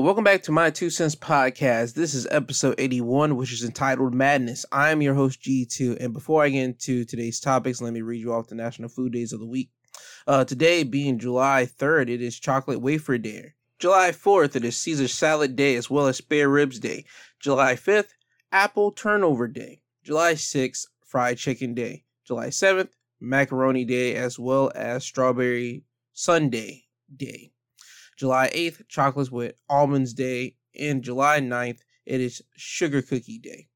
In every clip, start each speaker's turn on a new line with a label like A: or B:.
A: Welcome back to my Two Cents Podcast. This is episode 81, which is entitled Madness. I am your host, G2. And before I get into today's topics, let me read you off the National Food Days of the week. Uh, today, being July 3rd, it is Chocolate Wafer Day. July 4th, it is Caesar Salad Day as well as Spare Ribs Day. July 5th, Apple Turnover Day. July 6th, Fried Chicken Day. July 7th, Macaroni Day as well as Strawberry Sundae Day. July 8th, Chocolates with Almonds Day. And July 9th, it is Sugar Cookie Day.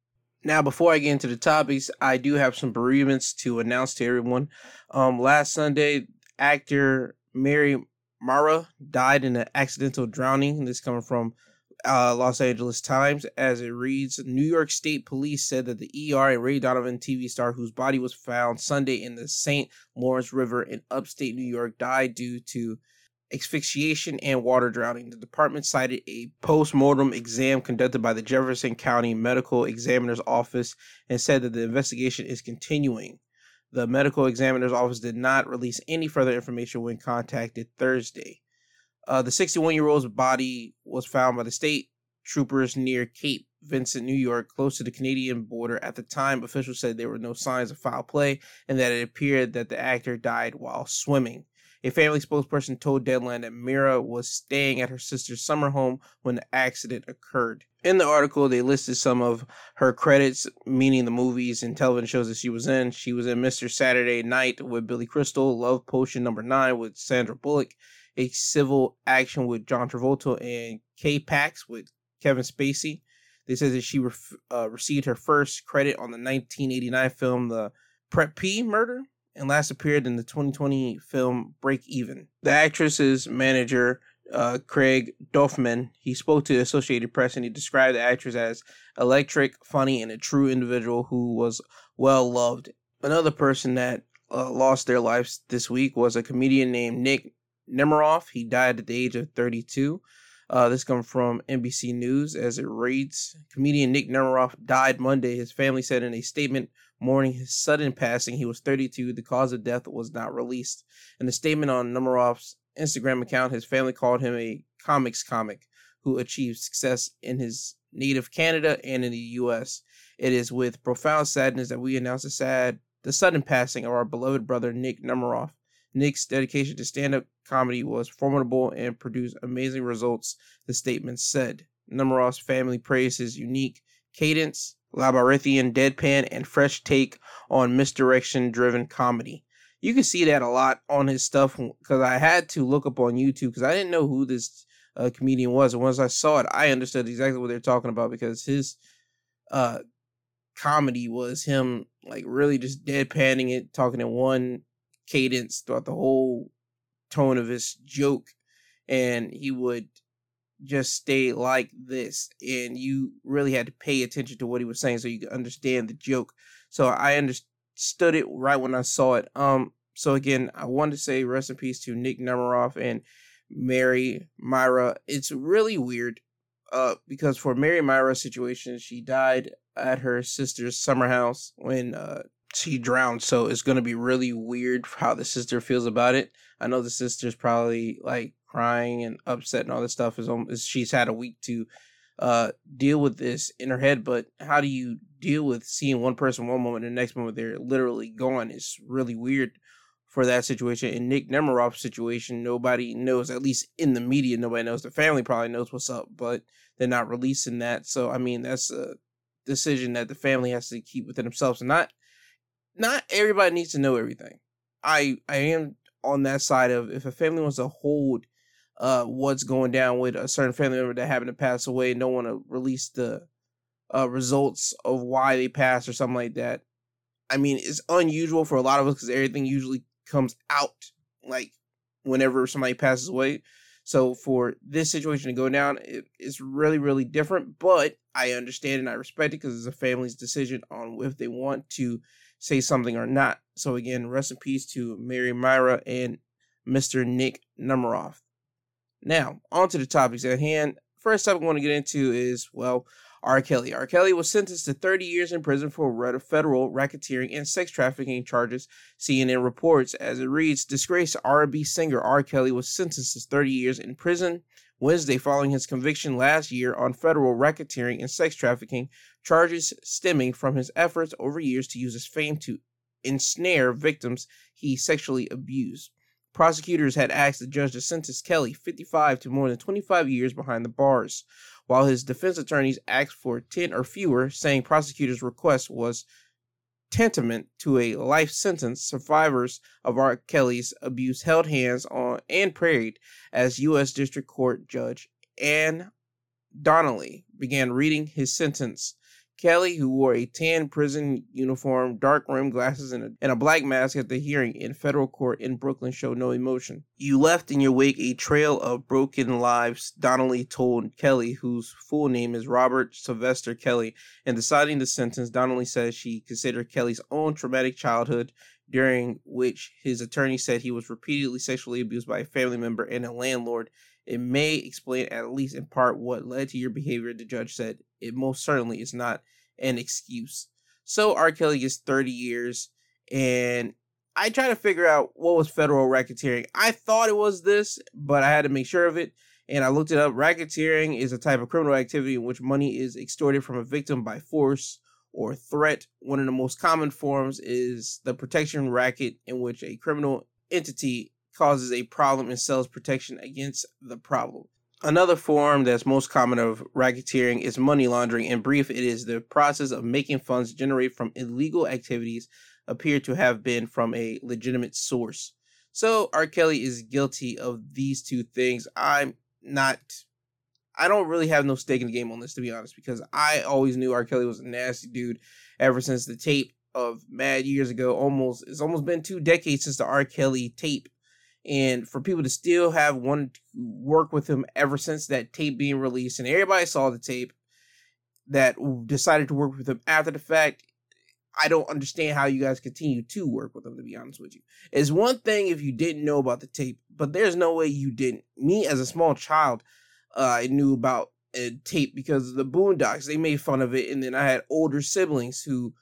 A: Now, before I get into the topics, I do have some bereavements to announce to everyone. Um, last Sunday, actor Mary Mara died in an accidental drowning. This coming from uh, Los Angeles Times. As it reads, New York State Police said that the ER and Ray Donovan TV star, whose body was found Sunday in the St. Lawrence River in upstate New York, died due to asphyxiation and water drowning. The department cited a post-mortem exam conducted by the Jefferson County Medical Examiner's Office and said that the investigation is continuing. The medical examiner's office did not release any further information when contacted Thursday. Uh, the 61 year old's body was found by the state troopers near Cape Vincent, New York, close to the Canadian border. At the time, officials said there were no signs of foul play and that it appeared that the actor died while swimming. A family spokesperson told Deadline that Mara was staying at her sister's summer home when the accident occurred. In the article, they listed some of her credits, meaning the movies and television shows that she was in. She was in Mr. Saturday Night with Billy Crystal, Love Potion number 9 with Sandra Bullock, A Civil Action with John Travolta, and K-Pax with Kevin Spacey. They said that she uh, received her first credit on the 1989 film The Preppie Murder and last appeared in the 2020 film Break Even. The actress's manager, uh, Craig Dorfman, he spoke to the Associated Press and he described the actress as electric, funny, and a true individual who was well loved. Another person that uh, lost their lives this week was a comedian named Nick Nemeroff. He died at the age of 32. Uh, this comes from NBC News as it reads Comedian Nick Nemeroff died Monday. His family said in a statement mourning his sudden passing. He was 32. The cause of death was not released. In a statement on Nemeroff's Instagram account, his family called him a comics comic who achieved success in his native Canada and in the US. It is with profound sadness that we announce the sad the sudden passing of our beloved brother Nick Nemeroff. Nick's dedication to stand-up comedy was formidable and produced amazing results, the statement said. Nemeroff's family praised his unique cadence, labyrinthian deadpan, and fresh take on misdirection driven comedy. You can see that a lot on his stuff because I had to look up on YouTube because I didn't know who this uh, comedian was. And once I saw it, I understood exactly what they're talking about because his uh, comedy was him like really just deadpanning it, talking in one cadence throughout the whole tone of his joke. And he would just stay like this and you really had to pay attention to what he was saying so you could understand the joke so i understood it right when i saw it um so again i wanted to say rest in peace to nick nemeroff and mary myra it's really weird uh because for mary myra's situation she died at her sister's summer house when uh she drowned so it's to be really weird how the sister feels about it. I know the sister's probably like crying and upset and all this stuff is, she's had a week to uh deal with this in her head but how do you deal with seeing one person one moment and the next moment they're literally gone? It's really weird for that situation. In nick nemeroff's situation nobody knows at least in the media nobody knows. The family probably knows what's up but they're not releasing that. So i mean that's a decision that the family has to keep within themselves and not not everybody needs to know everything i i am on that side of if a family wants to hold uh, what's going down with a certain family member that happened to pass away and don't want to release the uh, results of why they passed or something like that. I mean, it's unusual for a lot of us because everything usually comes out like whenever somebody passes away. So for this situation to go down, it, it's really, really different. But I understand and I respect it because it's a family's decision on if they want to say something or not. So again, rest in peace to Mary Myra and Mr. Nick Nemeroff. Now, on to the topics at hand. First topic I want to get into is, well, R. Kelly. R. Kelly was sentenced to 30 years in prison for federal racketeering and sex trafficking charges. CNN reports, as it reads, disgraced R&B singer R. Kelly was sentenced to 30 years in prison Wednesday following his conviction last year on federal racketeering and sex trafficking charges stemming from his efforts over years to use his fame to ensnare victims he sexually abused. Prosecutors had asked the judge to sentence Kelly, 55, to more than 25 years behind the bars while his defense attorneys asked for 10 or fewer, saying prosecutors' request was tantamount to a life sentence. Survivors of R. Kelly's abuse held hands on and prayed as U.S. District Court Judge Ann Donnelly began reading his sentence Kelly, who wore a tan prison uniform, dark rimmed glasses, and a, and a black mask at the hearing in federal court in Brooklyn, showed no emotion. You left in your wake a trail of broken lives, Donnelly told Kelly, whose full name is Robert Sylvester Kelly. In deciding the sentence, Donnelly says she considered Kelly's own traumatic childhood, during which his attorney said he was repeatedly sexually abused by a family member and a landlord. It may explain, at least in part, what led to your behavior, the judge said. It most certainly is not an excuse. So R. Kelly gets 30 years, and I try to figure out what was federal racketeering. I thought it was this, but I had to make sure of it. And I looked it up. Racketeering is a type of criminal activity in which money is extorted from a victim by force or threat. One of the most common forms is the protection racket, in which a criminal entity causes a problem and sells protection against the problem. Another form that's most common of racketeering is money laundering. In brief, it is the process of making funds generated from illegal activities appear to have been from a legitimate source. So R. Kelly is guilty of these two things. I'm not I don't really have no stake in the game on this to be honest, because I always knew R. Kelly was a nasty dude ever since the tape of Mad years ago. Almost it's almost been two decades since the R. Kelly tape and for people to still have wanted to work with him ever since that tape being released and everybody saw the tape that decided to work with him after the fact i don't understand how you guys continue to work with him to be honest with you. It's one thing if you didn't know about the tape but there's no way you didn't. Me as a small child uh, i knew about a tape because of the boondocks. They made fun of it and then i had older siblings who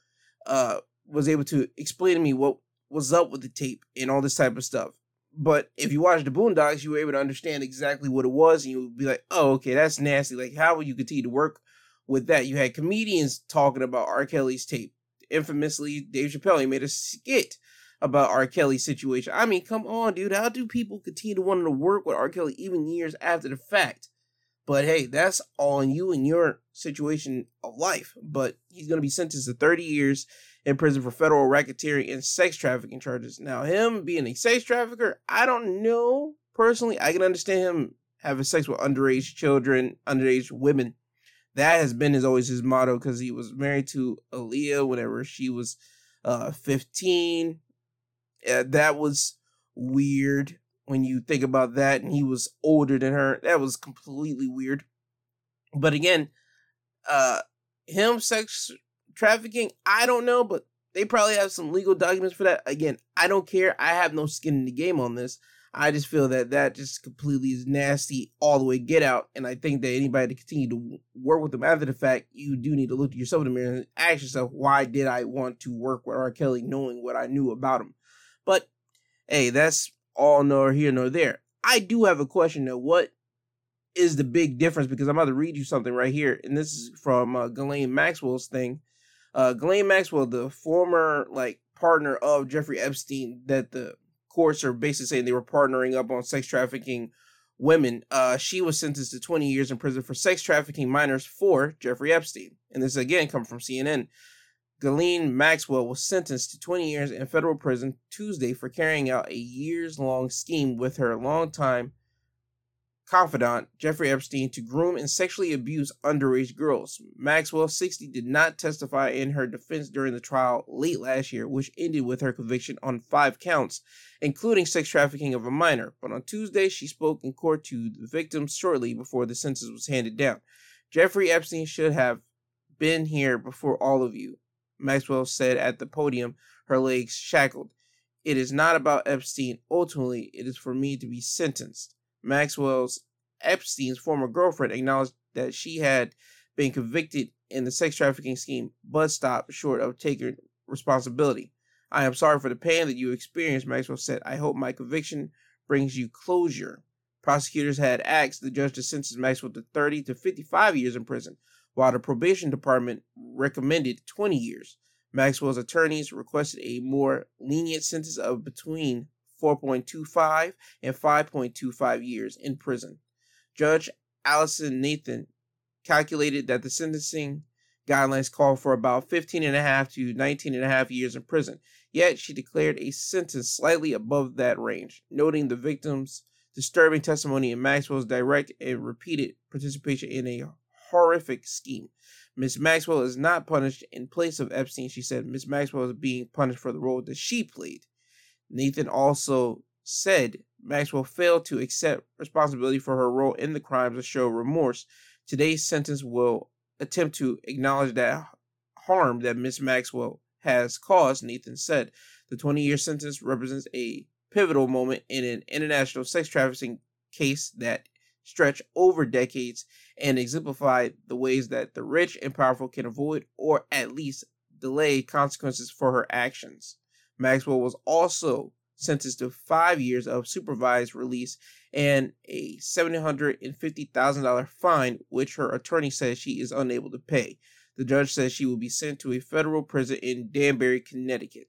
A: uh, was able to explain to me what was up with the tape and all this type of stuff but if you watch the Boondocks, you were able to understand exactly what it was, and you would be like, "Oh, okay, that's nasty." Like, how will you continue to work with that? You had comedians talking about R. Kelly's tape. Infamously, Dave Chappelle he made a skit about R. Kelly's situation. I mean, come on, dude. How do people continue to want to work with R. Kelly even years after the fact? But hey, that's on you and your situation of life. But he's going to be sentenced to 30 years in prison for federal racketeering and sex trafficking charges. Now, him being a sex trafficker, I don't know personally. I can understand him having sex with underage children, underage women. That has been his always his motto because he was married to Aaliyah whenever she was uh 15. Uh, that was weird when you think about that, and he was older than her. That was completely weird. But again, uh, him sex trafficking, I don't know, but they probably have some legal documents for that. Again, I don't care. I have no skin in the game on this. I just feel that that just completely is nasty all the way get out. And I think that anybody to continue to work with them after the fact, you do need to look at yourself in the mirror and ask yourself, why did I want to work with R. Kelly knowing what I knew about him? But hey, that's all nor here nor there. I do have a question though. What is the big difference? Because I'm about to read you something right here, and this is from uh, Ghislaine Maxwell's thing uh, Ghislaine Maxwell, the former like partner of Jeffrey Epstein, that the courts are basically saying they were partnering up on sex trafficking women. Uh, she was sentenced to 20 years in prison for sex trafficking minors for Jeffrey Epstein. And this again comes from CNN. Ghislaine Maxwell was sentenced to 20 years in federal prison Tuesday for carrying out a years long scheme with her longtime confidant, Jeffrey Epstein, to groom and sexually abuse underage girls. Maxwell, 60, did not testify in her defense during the trial late last year, which ended with her conviction on five counts, including sex trafficking of a minor. But on Tuesday, she spoke in court to the victims shortly before the sentence was handed down. Jeffrey Epstein should have been here before all of you, Maxwell said at the podium, her legs shackled. It is not about Epstein. Ultimately, it is for me to be sentenced. Maxwell's Epstein's former girlfriend acknowledged that she had been convicted in the sex trafficking scheme, but stopped short of taking responsibility. I am sorry for the pain that you experienced, Maxwell said. I hope my conviction brings you closure. Prosecutors had asked the judge to sentence Maxwell to 30 to 55 years in prison, while the probation department recommended 20 years. Maxwell's attorneys requested a more lenient sentence of between 4.25 and 5.25 years in prison. Judge Allison Nathan calculated that the sentencing guidelines call for about 15 and a half to 19 and a half years in prison. Yet she declared a sentence slightly above that range, noting the victim's disturbing testimony and Maxwell's direct and repeated participation in a horrific scheme. Miss Maxwell is not punished in place of Epstein, she said. Miss Maxwell is being punished for the role that she played. Nathan also said Maxwell failed to accept responsibility for her role in the crimes or show remorse. Today's sentence will attempt to acknowledge that harm that Miss Maxwell has caused, Nathan said. The 20 year sentence represents a pivotal moment in an international sex trafficking case that stretched over decades and exemplified the ways that the rich and powerful can avoid or at least delay consequences for her actions. Maxwell was also sentenced to five years of supervised release and a $750,000 fine, which her attorney says she is unable to pay. The judge says she will be sent to a federal prison in Danbury, Connecticut.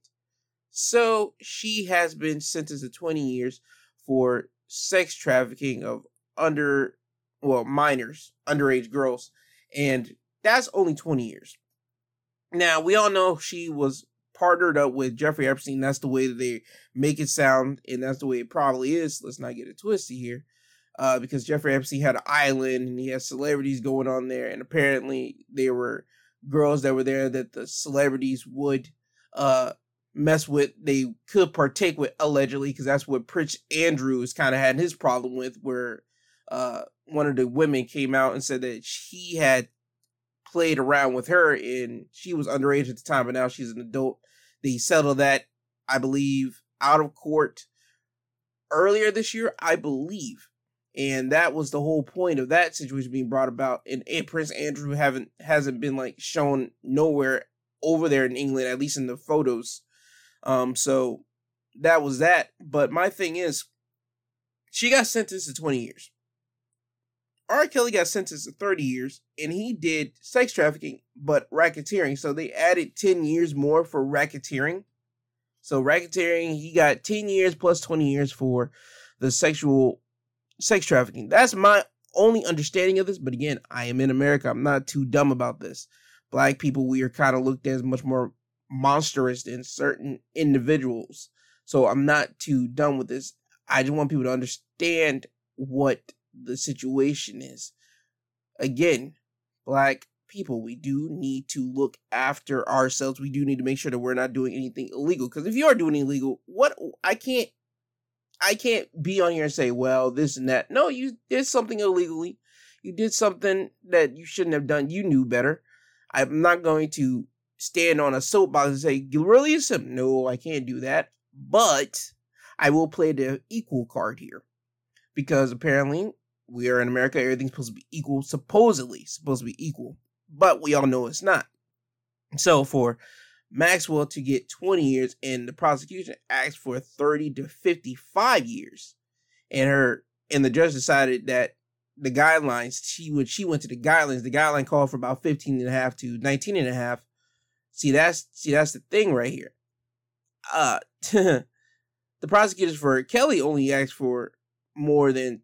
A: So she has been sentenced to 20 years for sex trafficking of under, well, minors, underage girls, and that's only 20 years. Now, we all know she was partnered up with Jeffrey Epstein. That's the way that they make it sound, and that's the way it probably is. Let's not get it twisted here. Uh, because Jeffrey Epstein had an island and he had celebrities going on there, and apparently there were girls that were there that the celebrities would uh, mess with. They could partake with allegedly, because that's what Prince Andrews kind of had his problem with, where uh, one of the women came out and said that she had played around with her and she was underage at the time, but now she's an adult they settled that, I believe, out of court earlier this year, I believe. And that was the whole point of that situation being brought about. And, Prince Andrew haven't hasn't been like shown nowhere over there in England, at least in the photos. Um, so that was that. But my thing is, she got sentenced to 20 years. R. Kelly got sentenced to 30 years, and he did sex trafficking, but racketeering. So they added 10 years more for racketeering. So racketeering, he got 10 years plus 20 years for the sexual sex trafficking. That's my only understanding of this. But again, I am in America. I'm not too dumb about this. Black people, we are kind of looked at as much more monstrous than certain individuals. So I'm not too dumb with this. I just want people to understand what the situation is. Again, black people, we do need to look after ourselves. We do need to make sure that we're not doing anything illegal. Because if you are doing illegal, what I can't I can't be on here and say, well, this and that. No, you did something illegally. You did something that you shouldn't have done. You knew better. I'm not going to stand on a soapbox and say, release him. No, I can't do that. But I will play the equal card here. Because apparently we are in America, everything's supposed to be equal, supposedly supposed to be equal, but we all know it's not. So for Maxwell to get 20 years and the prosecution asked for 30 to 55 years. And her and the judge decided that the guidelines, she would she went to the guidelines, the guideline called for about 15 and a half to 19 and a half. See, that's see, that's the thing right here. Uh the prosecutors for Kelly only asked for more than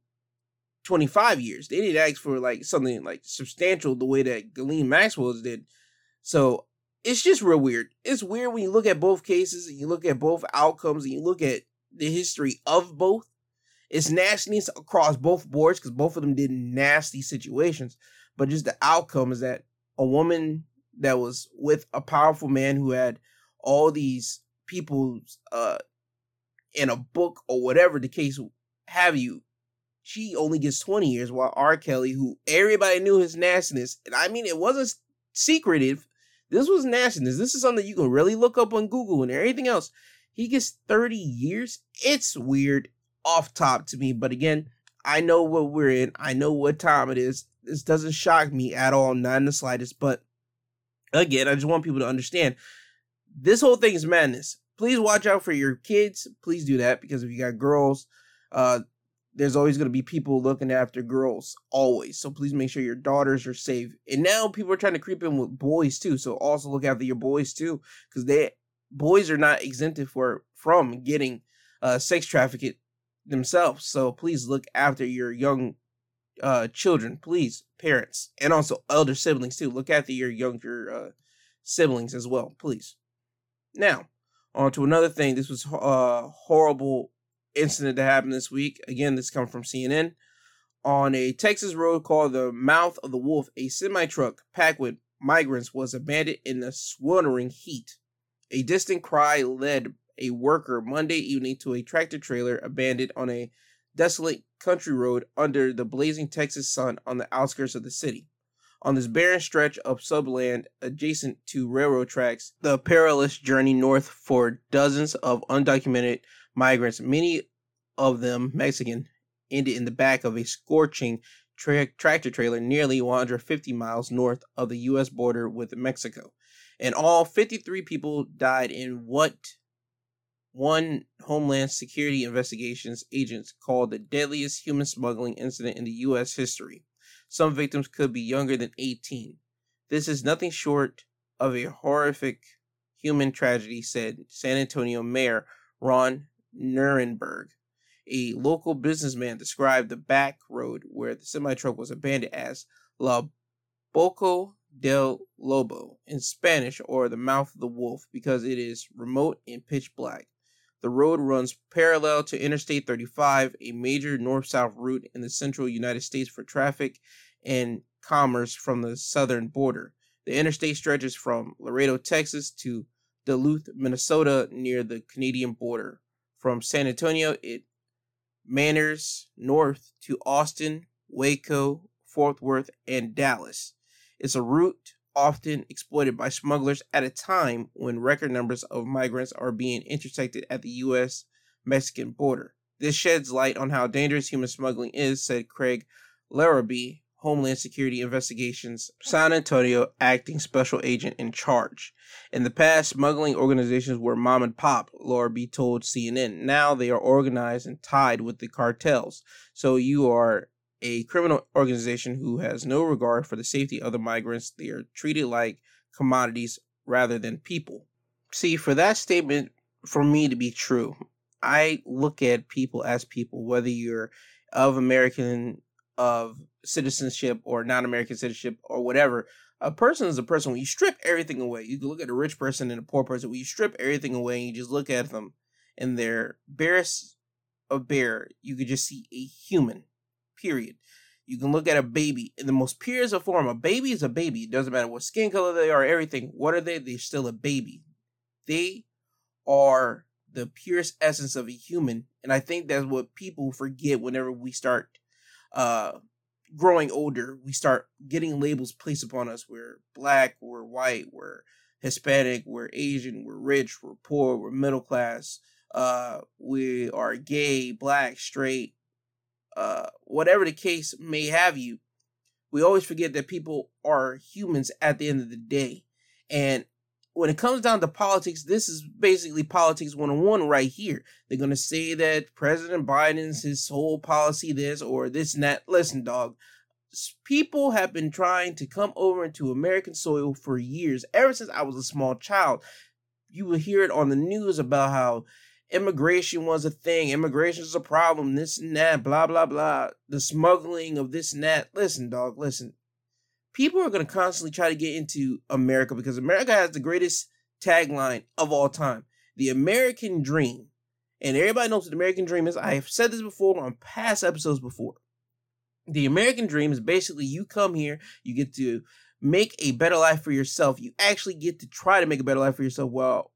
A: 25 years. They didn't ask for like something like substantial the way that Ghislaine Maxwell's did. So it's just real weird. It's weird when you look at both cases and you look at both outcomes and you look at the history of both. It's nastiness across both boards because both of them did nasty situations. But just the outcome is that a woman that was with a powerful man who had all these people uh, in a book or whatever the case have you, she only gets 20 years while R. Kelly, who everybody knew his nastiness, and I mean, it wasn't secretive. This was nastiness. This is something you can really look up on Google and everything else. He gets 30 years. It's weird off top to me, but again, I know what we're in. I know what time it is. This doesn't shock me at all, not in the slightest. But again, I just want people to understand this whole thing is madness. Please watch out for your kids. Please do that because if you got girls, uh, there's always going to be people looking after girls always. So please make sure your daughters are safe. And now people are trying to creep in with boys too so also look after your boys too because they boys are not exempted for from getting uh sex trafficked themselves. So please look after your young uh children please parents and also elder siblings too. Look after your younger uh siblings as well please. Now on to another thing. This was uh horrible incident that happened this week. Again, this comes from CNN. On a Texas road called the Mouth of the Wolf, a semi truck packed with migrants was abandoned in the sweltering heat. A distant cry led a worker Monday evening to a tractor trailer abandoned on a desolate country road under the blazing Texas sun on the outskirts of the city. On this barren stretch of subland adjacent to railroad tracks, the perilous journey north for dozens of undocumented migrants, many of them Mexican, ended in the back of a scorching tra- tractor trailer nearly 150 miles north of the U.S. border with Mexico. And all 53 people died in what one Homeland Security investigations agents called the deadliest human smuggling incident in the U.S. history. Some victims could be younger than 18. This is nothing short of a horrific human tragedy, said San Antonio Mayor Ron Nirenberg. A local businessman described the back road where the semi truck was abandoned as La Boca del Lobo in Spanish, or the mouth of the wolf, because it is remote and pitch black. The road runs parallel to Interstate 35, a major north south route in the central United States for traffic and commerce from the southern border. The interstate stretches from Laredo, Texas to Duluth, Minnesota, near the Canadian border. From San Antonio, it manners north to Austin, Waco, Fort Worth, and Dallas. It's a route often exploited by smugglers at a time when record numbers of migrants are being intersected at the U.S. Mexican border. This sheds light on how dangerous human smuggling is, said Craig Larrabee, Homeland Security Investigations San Antonio acting special agent in charge. In the past, smuggling organizations were mom and pop, Larrabee told CNN. Now they are organized and tied with the cartels. So you are a criminal organization who has no regard for the safety of the migrants. They are treated like commodities rather than people. See, for that statement for me to be true, I look at people as people, whether you're of American of citizenship or non-American citizenship or whatever. A person is a person when you strip everything away. You can look at a rich person and a poor person. When you strip everything away and you just look at them and they're barest of bare, you could just see a human. Period. You can look at a baby in the most purest of form. A baby is a baby. It doesn't matter what skin color they are, everything. What are they? They're still a baby. They are the purest essence of a human. And I think that's what people forget whenever we start uh, growing older, we start getting labels placed upon us. We're black, we're white, we're Hispanic, we're Asian, we're rich, we're poor, we're middle class, uh, we are gay, black, straight, uh, whatever the case may have you. We always forget that people are humans at the end of the day. And when it comes down to politics, this is basically politics 101 right here. They're going to say that President Biden's his whole policy this or this and that. Listen, dog, people have been trying to come over into American soil for years, ever since I was a small child. You will hear it on the news about how immigration was a thing, immigration is a problem, this and that, blah, blah, blah. The smuggling of this and that. Listen, dog, listen people are going to constantly try to get into America because America has the greatest tagline of all time the American dream. And everybody knows what the American dream is. I have said this before on past episodes before. The American dream is basically you come here, you get to make a better life for yourself. You actually get to try to make a better life for yourself. while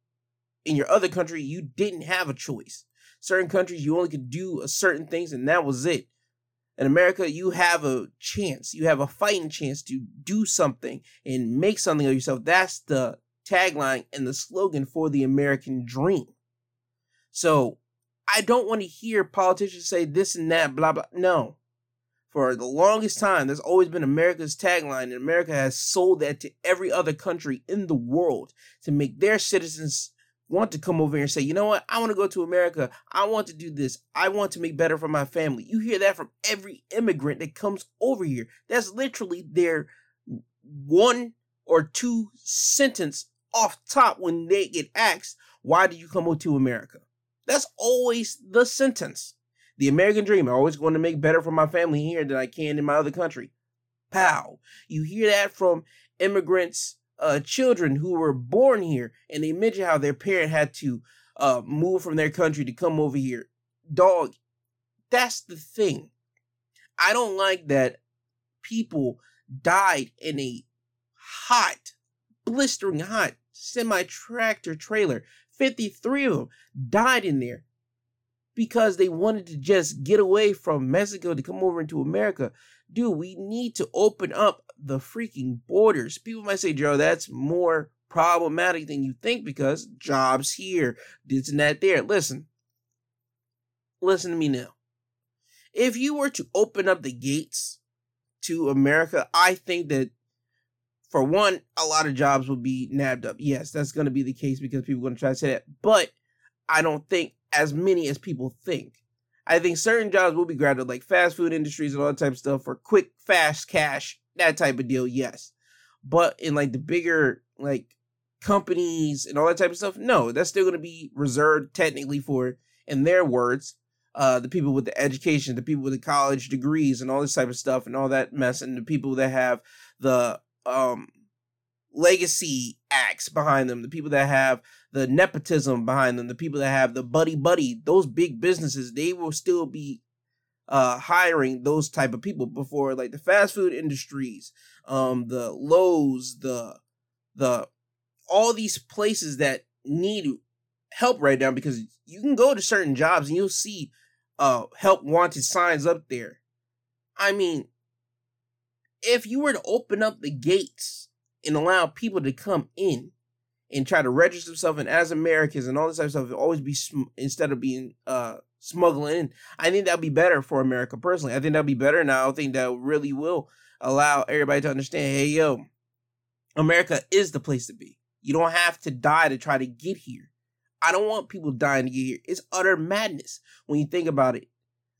A: in your other country, you didn't have a choice. Certain countries, you only could do certain things, and that was it. In America, you have a chance. You have a fighting chance to do something and make something of yourself. That's the tagline and the slogan for the American dream. So I don't want to hear politicians say this and that, blah, blah. No. For the longest time, there's always been America's tagline, and America has sold that to every other country in the world to make their citizens want to come over here and say, you know what, I want to go to America. I want to do this. I want to make better for my family. You hear that from every immigrant that comes over here. That's literally their one or two sentence off top when they get asked, why did you come over to America? That's always the sentence. The American dream. I'm always going to make better for my family here than I can in my other country. Pow. You hear that from immigrants, uh, children who were born here, and they mention how their parent had to uh, move from their country to come over here. Dog, that's the thing. I don't like that people died in a hot, blistering hot semi tractor trailer 53 of them died in there because they wanted to just get away from Mexico to come over into America. Dude, we need to open up the freaking borders. People might say, Joe, that's more problematic than you think because jobs here, this and that there. Listen, listen to me now. If you were to open up the gates to America, I think that for one, a lot of jobs will be nabbed up. Yes, that's going to be the case because people are going to try to say that. But I don't think as many as people think. I think certain jobs will be grabbed up, like fast food industries and all that type of stuff for quick, fast cash, that type of deal. Yes, but in like the bigger like companies and all that type of stuff, no, that's still going to be reserved technically for, in their words, uh, the people with the education, the people with the college degrees and all this type of stuff and all that mess, and the people that have the um legacy acts behind them, the people that have the nepotism behind them, the people that have the buddy buddy, those big businesses, they will still be uh hiring those type of people before like the fast food industries, um the Lowe's, the the all these places that need help right now because you can go to certain jobs and you'll see uh help wanted signs up there. I mean, if you were to open up the gates and allow people to come in and try to register themselves and as Americans and all this type of stuff, always be instead of being uh smuggling in. I think that'd be better for America personally. I think that'd be better, and I think that really will allow everybody to understand. Hey, yo, America is the place to be. You don't have to die to try to get here. I don't want people dying to get here. It's utter madness when you think about it.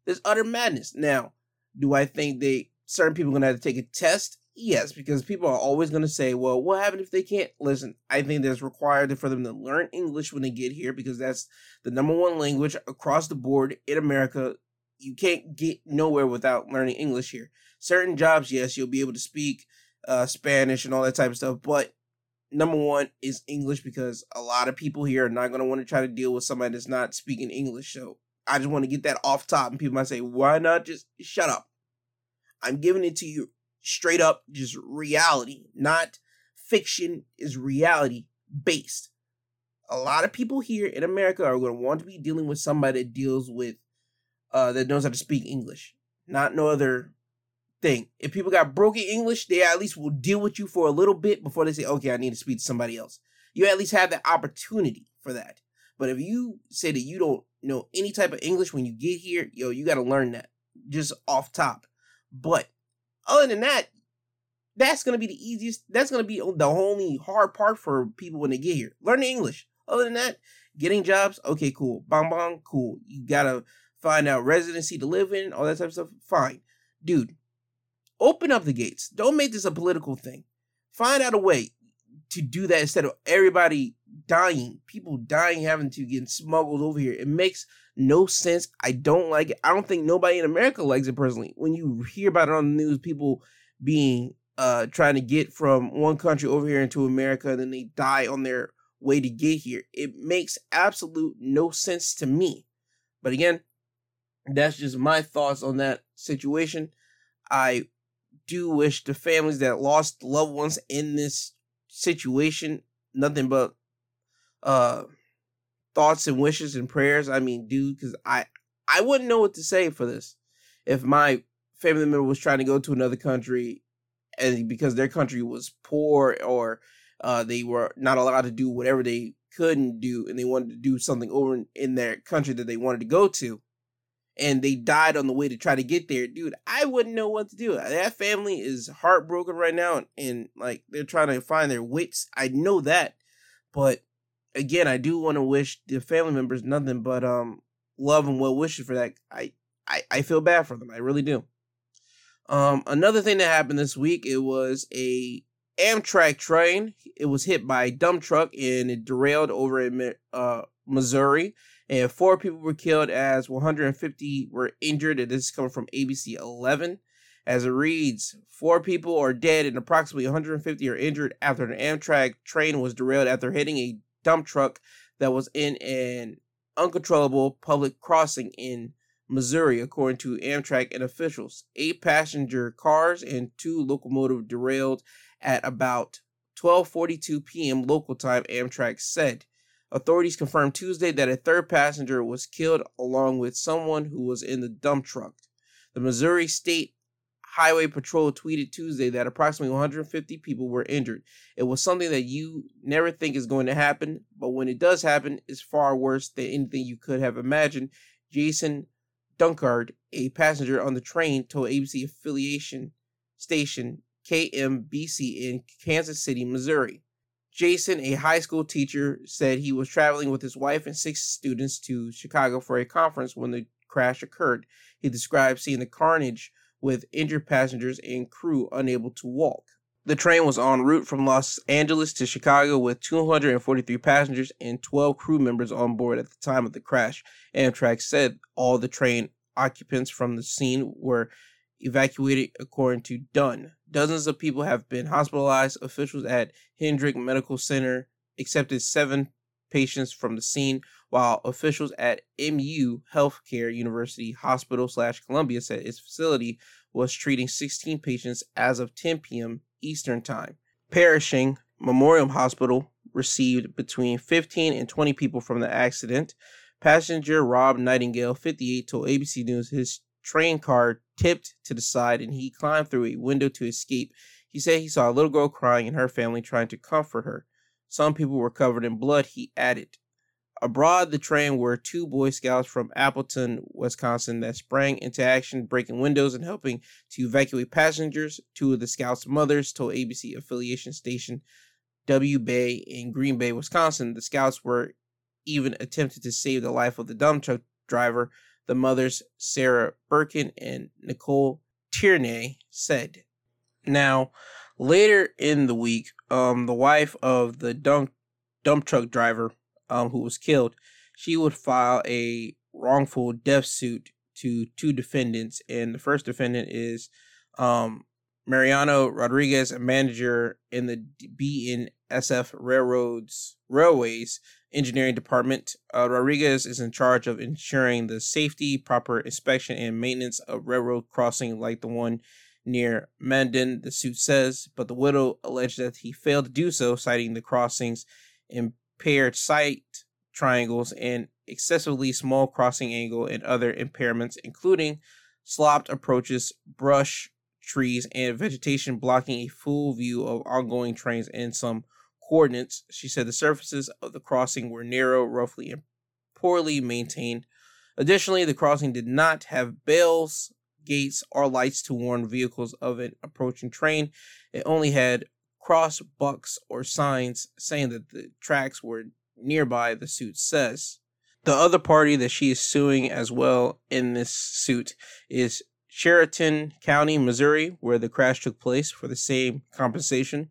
A: There's utter madness. Now, do I think they certain people are gonna have to take a test? Yes, because people are always gonna say, "Well, what happened if they can't listen?" I think there's required for them to learn English when they get here because that's the number one language across the board in America. You can't get nowhere without learning English here. Certain jobs, yes, you'll be able to speak uh, Spanish and all that type of stuff, but number one is English because a lot of people here are not going to want to try to deal with somebody that's not speaking English. So I just want to get that off top. And people might say, why not just shut up? I'm giving it to you straight up, just reality, not fiction, is reality based. A lot of people here in America are going to want to be dealing with somebody that deals with, uh, that knows how to speak English, not no other thing. If people got broken English, they at least will deal with you for a little bit before they say, okay, I need to speak to somebody else. You at least have the opportunity for that. But if you say that you don't know any type of English when you get here, yo, you got to learn that just off top. But other than that, that's gonna be the easiest. That's gonna be the only hard part for people when they get here. Learning English. Other than that, getting jobs, okay, cool. Bong bong, cool. You gotta find out residency to live in, all that type of stuff. Fine. Dude, open up the gates. Don't make this a political thing. Find out a way to do that instead of everybody dying, people dying, having to get smuggled over here. It makes no sense. I don't like it. I don't think nobody in America likes it personally. When you hear about it on the news, people being uh trying to get from one country over here into America and then they die on their way to get here. It makes absolute no sense to me. But again, that's just my thoughts on that situation. I do wish the families that lost loved ones in this situation nothing but uh thoughts and wishes and prayers. I mean, dude, because I I wouldn't know what to say for this if my family member was trying to go to another country and because their country was poor or uh, they were not allowed to do whatever they couldn't do and they wanted to do something over in, their country that they wanted to go to and they died on the way to try to get there dude i wouldn't know what to do that family is heartbroken right now and, and like they're trying to find their wits i know that but again i do want to wish the family members nothing but um love and well wishes for that I, I i feel bad for them i really do um another thing that happened this week it was a Amtrak train. It was hit by a dump truck and it derailed over in uh, Missouri. And four people were killed as 150 were injured. And this is coming from ABC 11. As it reads, four people are dead and approximately 150 are injured after an Amtrak train was derailed after hitting a dump truck that was in an uncontrollable public crossing in Missouri, according to Amtrak and officials. Eight passenger cars and two locomotives derailed at about 12:42 p.m. local time, Amtrak said. Authorities confirmed Tuesday that a third passenger was killed along with someone who was in the dump truck. The Missouri State Highway Patrol tweeted Tuesday that approximately 150 people were injured. It was something that you never think is going to happen, but when it does happen, it's far worse than anything you could have imagined. Jason Dunkard, a passenger on the train, told ABC affiliation station KMBC in Kansas City, Missouri. Jason, a high school teacher, said he was traveling with his wife and six students to Chicago for a conference when the crash occurred. He described seeing the carnage with injured passengers and crew unable to walk. The train was en route from Los Angeles to Chicago with 243 passengers and 12 crew members on board at the time of the crash. Amtrak said all the train occupants from the scene were evacuated according to Dunn. Dozens of people have been hospitalized. Officials at Hedrick Medical Center accepted seven patients from the scene, while officials at MU Healthcare University Hospital slash Columbia said its facility was treating 16 patients as of 10 p.m. Eastern Time. Pershing Memorial Hospital received between 15 and 20 people from the accident. Passenger Rob Nightingale, 58, told ABC News his train car tipped to the side and he climbed through a window to escape. He said he saw a little girl crying and her family trying to comfort her. Some people were covered in blood, he added. Aboard the train were two Boy Scouts from Appleton, Wisconsin, that sprang into action, breaking windows and helping to evacuate passengers. Two of the Scouts' mothers told ABC affiliation station WBAY in Green Bay, Wisconsin. The Scouts were even attempted to save the life of the dump truck driver the mothers Sarah Birkin and Nicole Tierney said. Now, later in the week, um, the wife of the dump dump truck driver, um, who was killed, she would file a wrongful death suit to two defendants, and the first defendant is um Mariano Rodriguez, a manager in the BNSF Railroads Railways Engineering Department. Uh, Rodriguez is in charge of ensuring the safety, proper inspection, and maintenance of railroad crossing like the one near Mendon, the suit says, but the widow alleged that he failed to do so, citing the crossing's impaired sight triangles and excessively small crossing angle and other impairments, including slopped approaches, brush, trees, and vegetation blocking a full view of ongoing trains and some coordinates. She said the surfaces of the crossing were narrow, roughly, and poorly maintained. Additionally, the crossing did not have bells, gates, or lights to warn vehicles of an approaching train. It only had cross bucks or signs saying that the tracks were nearby, the suit says. The other party that she is suing as well in this suit is Chariton County, Missouri, where the crash took place for the same compensation.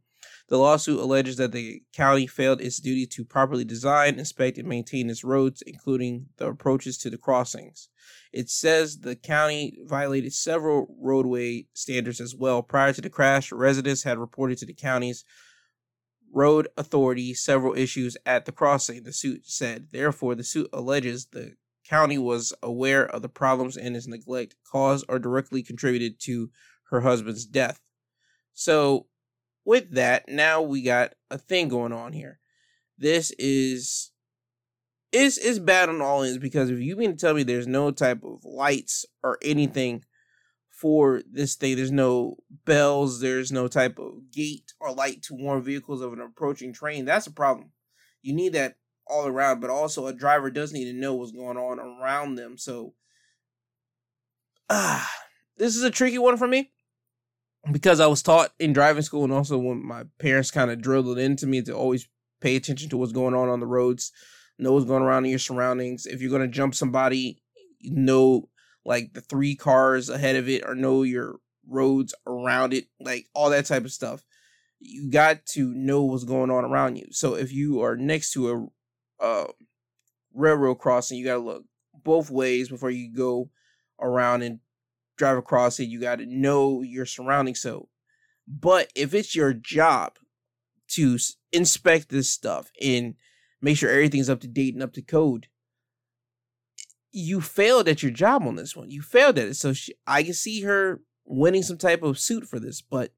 A: The lawsuit alleges that the county failed its duty to properly design, inspect, and maintain its roads, including the approaches to the crossings. It says the county violated several roadway standards as well. Prior to the crash, residents had reported to the county's road authority several issues at the crossing, the suit said. Therefore, the suit alleges the county was aware of the problems and its neglect caused or directly contributed to her husband's death. So, with that, now we got a thing going on here. This is is is bad on all ends because if you mean to tell me there's no type of lights or anything for this thing, there's no bells, there's no type of gate or light to warn vehicles of an approaching train, that's a problem. You need that all around, but also a driver does need to know what's going on around them. So, ah, this is a tricky one for me because I was taught in driving school and also when my parents kind of drilled it into me to always pay attention to what's going on on the roads, know what's going around in your surroundings. If you're going to jump somebody, know like the three cars ahead of it or know your roads around it, like all that type of stuff. You got to know what's going on around you. So if you are next to a, a railroad crossing, you got to look both ways before you go around and drive across it. You got to know your surroundings. So, but if it's your job to inspect this stuff and make sure everything's up to date and up to code, you failed at your job on this one. You failed at it. So she, I can see her winning some type of suit for this. But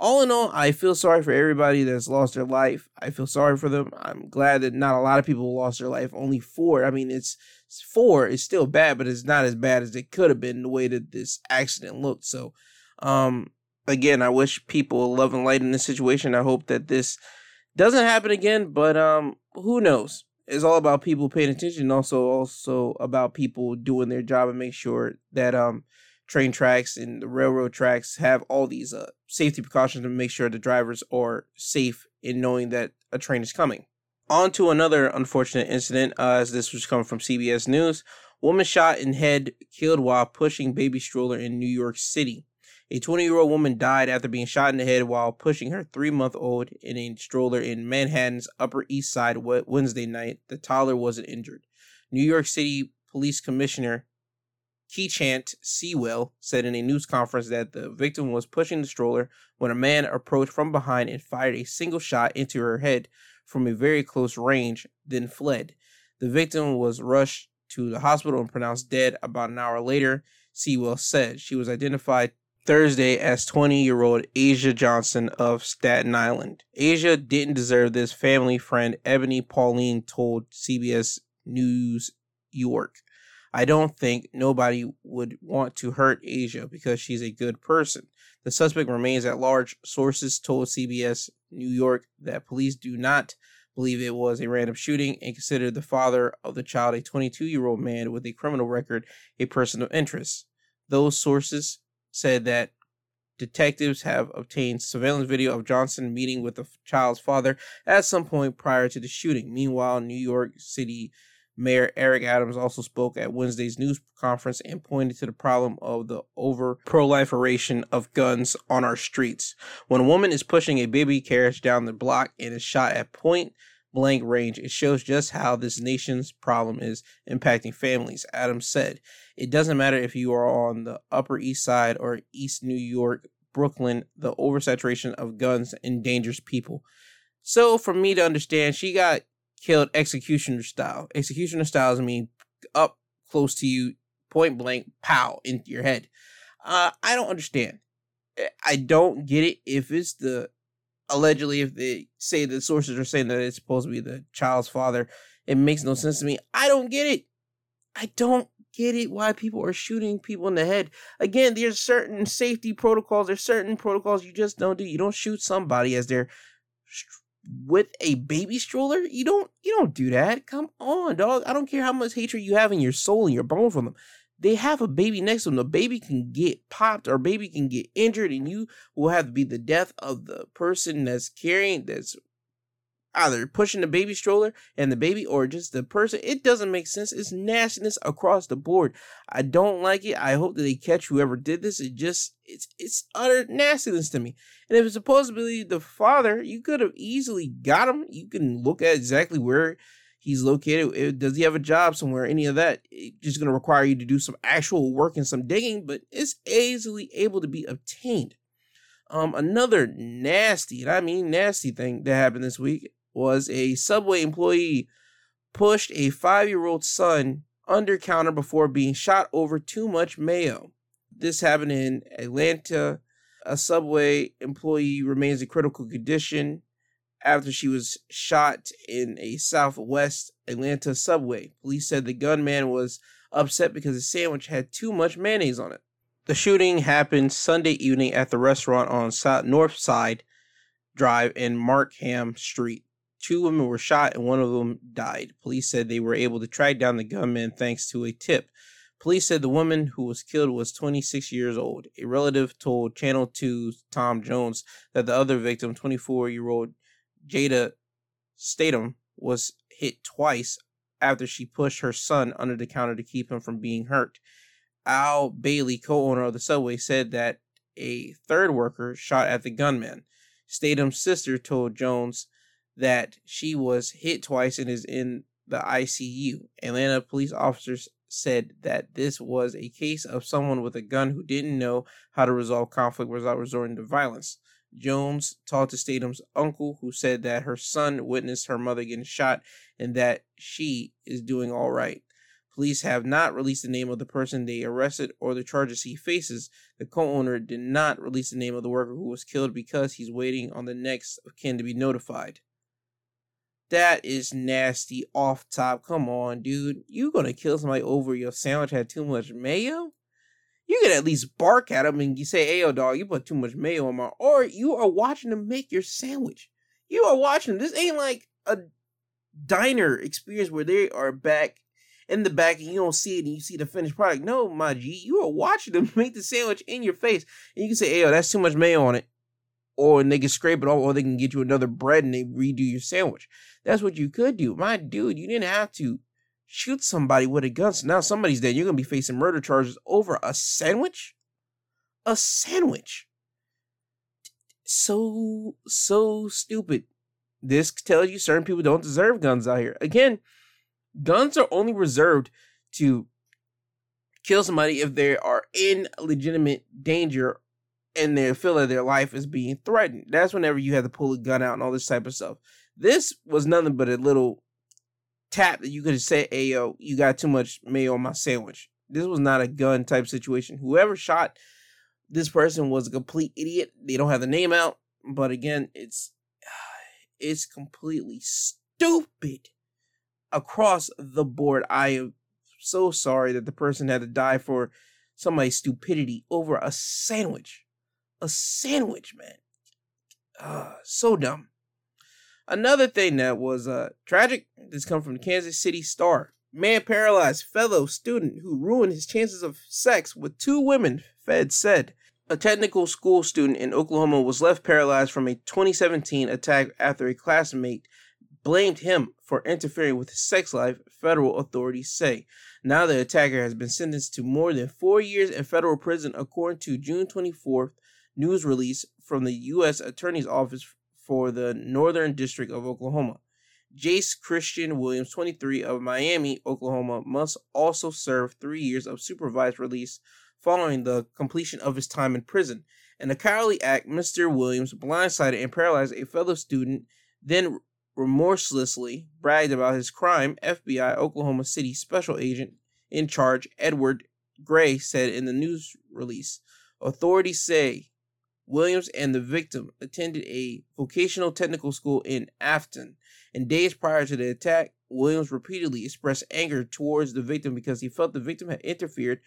A: all in all, I feel sorry for everybody that's lost their life. I feel sorry for them. I'm glad that not a lot of people lost their life. Only four. I mean, it's, it's four. It's still bad, but it's not as bad as it could have been the way that this accident looked. So, um, again, I wish people love and light in this situation. I hope that this doesn't happen again. But um, who knows? it's all about people paying attention also also about people doing their job and make sure that um train tracks and the railroad tracks have all these uh, safety precautions to make sure the drivers are safe in knowing that a train is coming. On to another unfortunate incident, uh, as this was coming from CBS News. Woman shot in head, killed while pushing baby stroller in New York City. A 20 year old woman died after being shot in the head while pushing her three month old in a stroller in Manhattan's Upper East Side Wednesday night. The toddler wasn't injured. New York City Police Commissioner Keechant Sewell said in a news conference that the victim was pushing the stroller when a man approached from behind and fired a single shot into her head from a very close range, then fled. The victim was rushed to the hospital and pronounced dead about an hour later, Sewell said. She was identified Thursday as 20 year old Asia Johnson of Staten Island. Asia didn't deserve this, family friend Ebony Pauline told CBS News York. I don't think nobody would want to hurt Asia because she's a good person. The suspect remains at large. Sources told CBS New York that police do not believe it was a random shooting and consider the father of the child, a 22 year old man with a criminal record, a person of interest. Those sources said that detectives have obtained surveillance video of Johnson meeting with the child's father at some point prior to the shooting. Meanwhile, New York City Mayor Eric Adams also spoke at Wednesday's news conference and pointed to the problem of the over proliferation of guns on our streets. When a woman is pushing a baby carriage down the block and is shot at point blank range, it shows just how this nation's problem is impacting families, Adams said. It doesn't matter if you are on the Upper East Side or East New York, Brooklyn, the oversaturation of guns endangers people. So, for me to understand, she got killed executioner style. Executioner styles mean up close to you, point blank, pow, into your head. Uh, I don't understand. I don't get it if it's the allegedly if they say the sources are saying that it's supposed to be the child's father. It makes no sense to me. I don't get it. I don't get it why people are shooting people in the head. Again, there's certain safety protocols. There's certain protocols you just don't do. You don't shoot somebody as they're with a baby stroller. You don't. You don't do that. Come on, dog. I don't care how much hatred you have in your soul and your bone for them. They have a baby next to them. The baby can get popped or baby can get injured, and you will have to be the death of the person that's carrying that's either pushing the baby stroller and the baby or just the person. It doesn't make sense. It's nastiness across the board. I don't like it. I hope that they catch whoever did this. It just it's it's utter nastiness to me. And if it's supposedly the father, you could have easily got him. You can look at exactly where he's located. Does he have a job somewhere? Any of that? It's just going to require you to do some actual work and some digging, but it's easily able to be obtained. Um, another nasty, and I mean nasty thing that happened this week was a Subway employee pushed a five year old son under counter before being shot over too much mayo. This happened in Atlanta. A subway employee remains in critical condition after she was shot in a southwest Atlanta subway. Police said the gunman was upset because the sandwich had too much mayonnaise on it. The shooting happened Sunday evening at the restaurant on South North Side Drive in Markham Street. Two women were shot and one of them died. Police said they were able to track down the gunman thanks to a tip. Police said the woman who was killed was 26 years old. A relative told Channel 2's Tom Jones that the other victim, 24 year old Jada Statham, was hit twice after she pushed her son under the counter to keep him from being hurt. Al Bailey, co owner of the subway, said that a third worker shot at the gunman. Statham's sister told Jones that she was hit twice and is in the ICU. Atlanta police officers said that this was a case of someone with a gun who didn't know how to resolve conflict without resorting to violence. Jones talked to Statham's uncle, who said that her son witnessed her mother getting shot and that she is doing all right. Police have not released the name of the person they arrested or the charges he faces. The co owner did not release the name of the worker who was killed because he's waiting on the next of kin to be notified. That is nasty off top. Come on, dude. You gonna kill somebody over your sandwich had too much mayo? You can at least bark at them and you say, "Hey, yo, dog, you put too much mayo on my." Or you are watching them make your sandwich. You are watching. This ain't like a diner experience where they are back in the back and you don't see it and you see the finished product. No, my G, you are watching them make the sandwich in your face, and you can say, "Hey, yo, that's too much mayo on it." Or they can scrape it off, or they can get you another bread and they redo your sandwich. That's what you could do. My dude, you didn't have to shoot somebody with a gun. So now somebody's dead. You're gonna be facing murder charges over a sandwich? A sandwich. So so stupid. This tells you certain people don't deserve guns out here. Again, guns are only reserved to kill somebody if they are in legitimate danger and they feel that their life is being threatened. That's whenever you have to pull a gun out and all this type of stuff. This was nothing but a little tap that you could say, "Hey yo, you got too much mayo on my sandwich." This was not a gun type situation. Whoever shot this person was a complete idiot. They don't have the name out, but again, it's it's completely stupid across the board. I am so sorry that the person had to die for somebody's stupidity over a sandwich. A sandwich, man. Uh, so dumb. Another thing that was uh, tragic, this come from the Kansas City Star. Man paralyzed fellow student who ruined his chances of sex with two women, Fed said. A technical school student in Oklahoma was left paralyzed from a 2017 attack after a classmate blamed him for interfering with his sex life, federal authorities say. Now the attacker has been sentenced to more than four years in federal prison, according to June 24th news release from the U.S. Attorney's Office for the Northern District of Oklahoma. Jace Christian Williams, 23, of Miami, Oklahoma, must also serve three years of supervised release following the completion of his time in prison. In a cowardly act, Mr. Williams blindsided and paralyzed a fellow student, then remorselessly bragged about his crime. FBI Oklahoma City Special Agent in charge, Edward Gray, said in the news release. Authorities say Williams and the victim attended a vocational technical school in Afton. And days prior to the attack, Williams repeatedly expressed anger towards the victim because he felt the victim had interfered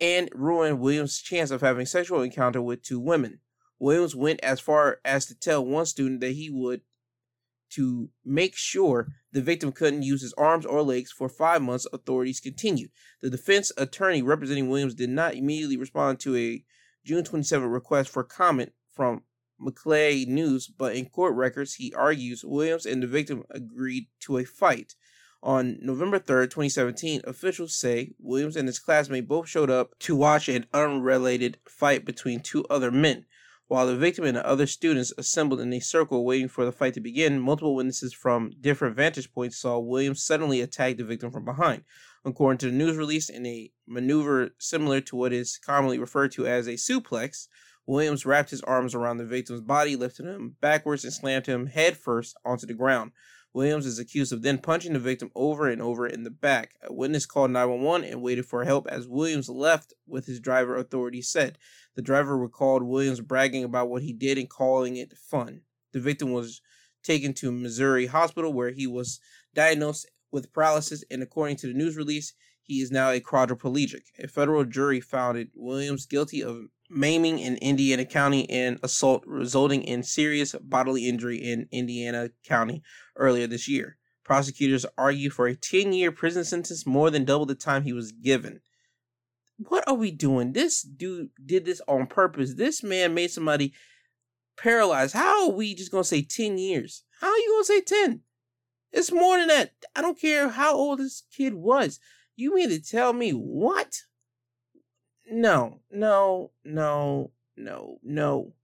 A: and ruined Williams' chance of having sexual encounter with two women. Williams went as far as to tell one student that he would to make sure the victim couldn't use his arms or legs for five months, authorities continued. The defense attorney representing Williams did not immediately respond to a June 27 request for comment from McClatchy News, but in court records, he argues Williams and the victim agreed to a fight. On November 3rd, 2017, officials say Williams and his classmate both showed up to watch an unrelated fight between two other men. While the victim and the other students assembled in a circle waiting for the fight to begin, multiple witnesses from different vantage points saw Williams suddenly attack the victim from behind. According to the news release, in a maneuver similar to what is commonly referred to as a suplex, Williams wrapped his arms around the victim's body, lifted him backwards, and slammed him headfirst onto the ground. Williams is accused of then punching the victim over and over in the back. A witness called 911 and waited for help as Williams left with his driver, authorities said. The driver recalled Williams bragging about what he did and calling it fun. The victim was taken to Missouri Hospital where he was diagnosed with paralysis, and according to the news release, he is now a quadriplegic. A federal jury found Williams guilty of maiming in Indian Country and assault resulting in serious bodily injury in Indian Country earlier this year. Prosecutors argue for a 10 year prison sentence, more than double the time he was given. What are we doing? This dude did this on purpose. This man made somebody paralyzed. How are we just going to say 10 years? How are you going to say 10? It's more than that. I don't care how old this kid was. You mean to tell me what? No, no, no, no, no.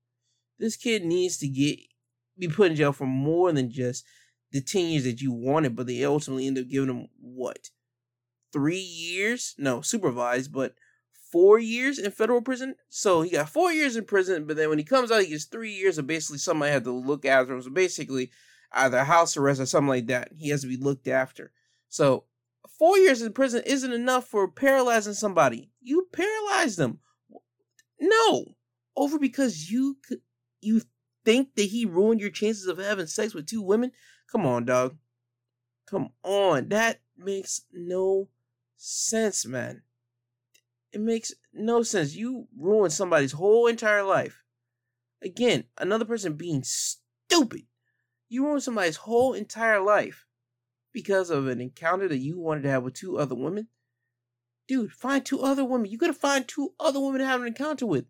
A: This kid needs to get be put in jail for more than just the 10 years that you wanted, but they ultimately end up giving him what? Three years? No, supervised, but four years in federal prison. So he got four years in prison, but then when he comes out, he gets three years of basically somebody had to look after him. So basically, either house arrest or something like that. He has to be looked after. So four years in prison isn't enough for paralyzing somebody. You paralyze them. No, over because you you think that he ruined your chances of having sex with two women. Come on, dog. Come on, that makes no sense, man. It makes no sense. You ruined somebody's whole entire life. Again, another person being stupid. You ruined somebody's whole entire life because of an encounter that you wanted to have with two other women? Dude, find two other women. You gotta find two other women to have an encounter with.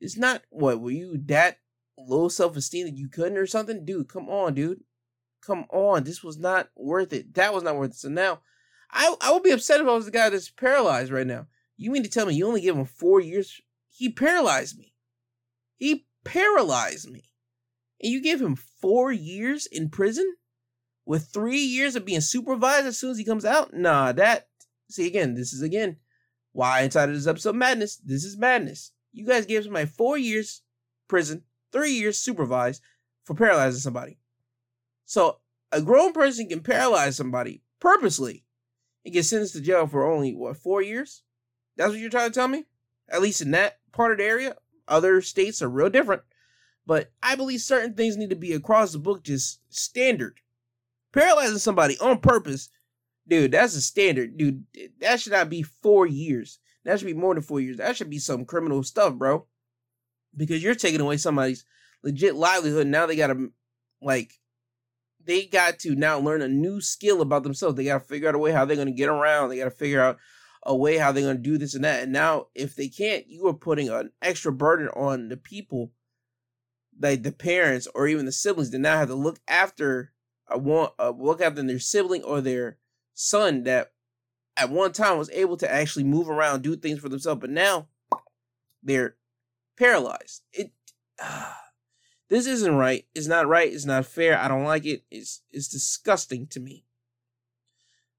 A: It's not what were you that low self esteem that you couldn't or something? Dude, come on, dude. Come on. This was not worth it. That was not worth it. So now I I would be upset if I was the guy that's paralyzed right now. You mean to tell me you only give him four years? He paralyzed me. He paralyzed me. And you give him four years in prison? with three years of being supervised as soon as he comes out. Nah, that see again. This is again why I entitled this episode "Madness." This is madness. You guys gave somebody four years prison, three years supervised for paralyzing somebody. So a grown person can paralyze somebody purposely and get sentenced to jail for only what four years? That's what you're trying to tell me? At least in that part of the area. Other states are real different. But I believe certain things need to be across the book just standard Paralyzing somebody on purpose, dude, that's a standard, dude. That should not be four years. That should be more than four years. That should be some criminal stuff, bro. Because you're taking away somebody's legit livelihood. Now they gotta like they got to now learn a new skill about themselves. They gotta figure out a way how they're gonna get around. They gotta figure out a way how they're gonna do this and that. And now if they can't, you are putting an extra burden on the people, like the parents or even the siblings did not have to look after a want a look after their sibling or their son that at one time was able to actually move around, do things for themselves, but now they're paralyzed. It uh, this isn't right. It's not right. It's not fair. I don't like it. It's it's disgusting to me.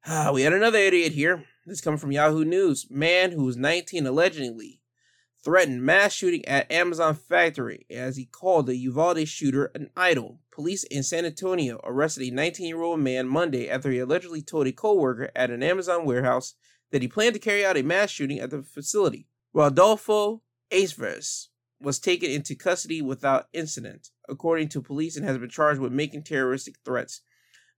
A: Uh, we had another idiot here. This coming from Yahoo News. Man who was 19 allegedly threatened mass shooting at Amazon factory as he called the Uvalde shooter an idol. Police in San Antonio arrested a 19-year-old man Monday after he allegedly told a co-worker at an Amazon warehouse that he planned to carry out a mass shooting at the facility. Rodolfo Aceves was taken into custody without incident, according to police, and has been charged with making terroristic threats.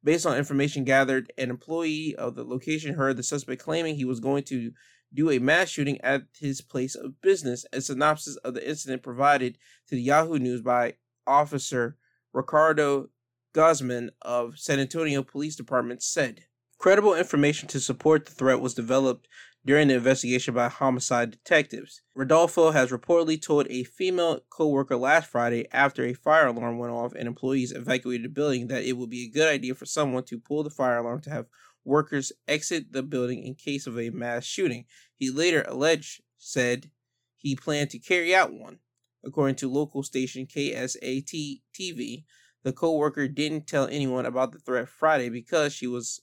A: Based on information gathered, an employee of the location heard the suspect claiming he was going to do a mass shooting at his place of business. A synopsis of the incident provided to the Yahoo News by Officer Ricardo Guzman of San Antonio Police Department said. Credible information to support the threat was developed during the investigation by homicide detectives. Rodolfo has reportedly told a female co-worker last Friday after a fire alarm went off and employees evacuated the building that it would be a good idea for someone to pull the fire alarm to have workers exit the building in case of a mass shooting. He later alleged said he planned to carry out one. According to local station KSAT TV, the co-worker didn't tell anyone about the threat Friday because she was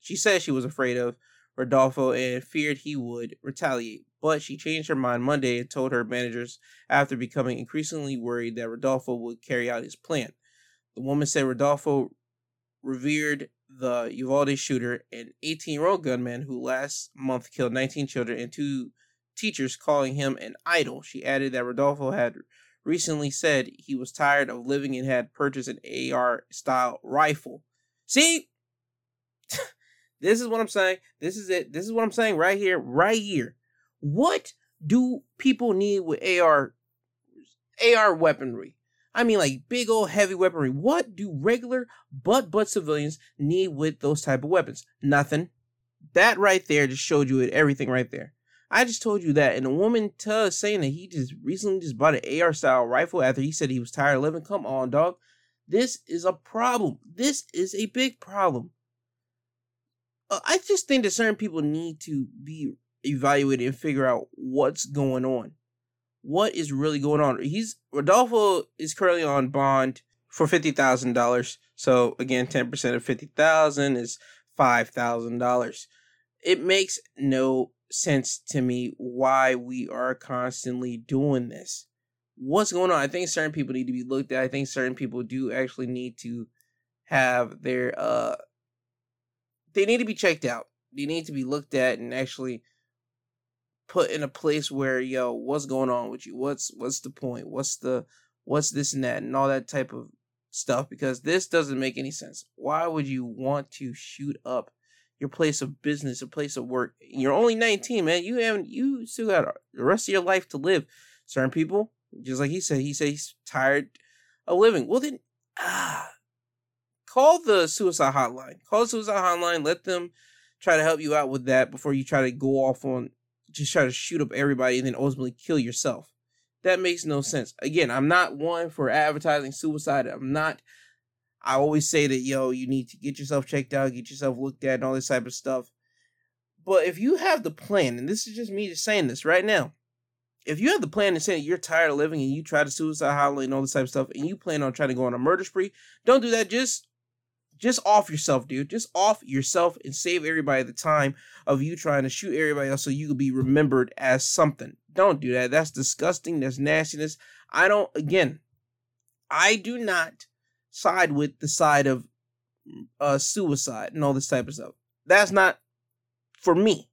A: she said she was afraid of Rodolfo and feared he would retaliate. But she changed her mind Monday and told her managers after becoming increasingly worried that Rodolfo would carry out his plan. The woman said Rodolfo revered the Uvalde shooter, an 18 year old gunman who last month killed 19 children and two teachers, calling him an idol. She added that Rodolfo had recently said he was tired of living and had purchased an AR style rifle. See, this is what I'm saying. This is it. This is what I'm saying right here, right here. What do people need with AR AR weaponry? I mean, like big old heavy weaponry. What do regular butt butt civilians need with those type of weapons? Nothing. That right there just showed you it, everything right there. I just told you that, and a woman to saying that he just recently just bought an AR style rifle after he said he was tired of living. Come on, dog. This is a problem. This is a big problem. Uh, I just think that certain people need to be evaluated and figure out what's going on. What is really going on? He's Rodolfo is currently on bond for fifty thousand dollars. So again, ten percent of fifty thousand is five thousand dollars. It makes no sense to me why we are constantly doing this. What's going on? I think certain people need to be looked at. I think certain people do actually need to have their uh they need to be checked out. They need to be looked at and actually put in a place where yo, what's going on with you? What's what's the point? What's the what's this and that and all that type of stuff because this doesn't make any sense. Why would you want to shoot up your place of business, a place of work. You're only 19, man. You haven't you still got the rest of your life to live. Certain people, just like he said, he said he's tired of living. Well then ah call the suicide hotline. Call the suicide hotline, let them try to help you out with that before you try to go off on just try to shoot up everybody and then ultimately kill yourself. That makes no sense. Again, I'm not one for advertising suicide. I'm not I always say that, yo, you need to get yourself checked out, get yourself looked at, and all this type of stuff. But if you have the plan, and this is just me just saying this right now, if you have the plan and saying you're tired of living and you try to suicide hotline and all this type of stuff, and you plan on trying to go on a murder spree, don't do that. Just just off yourself, dude. Just off yourself and save everybody the time of you trying to shoot everybody else so you could be remembered as something. Don't do that. That's disgusting. That's nastiness. I don't again, I do not side with the side of uh, suicide and all this type of stuff. That's not for me.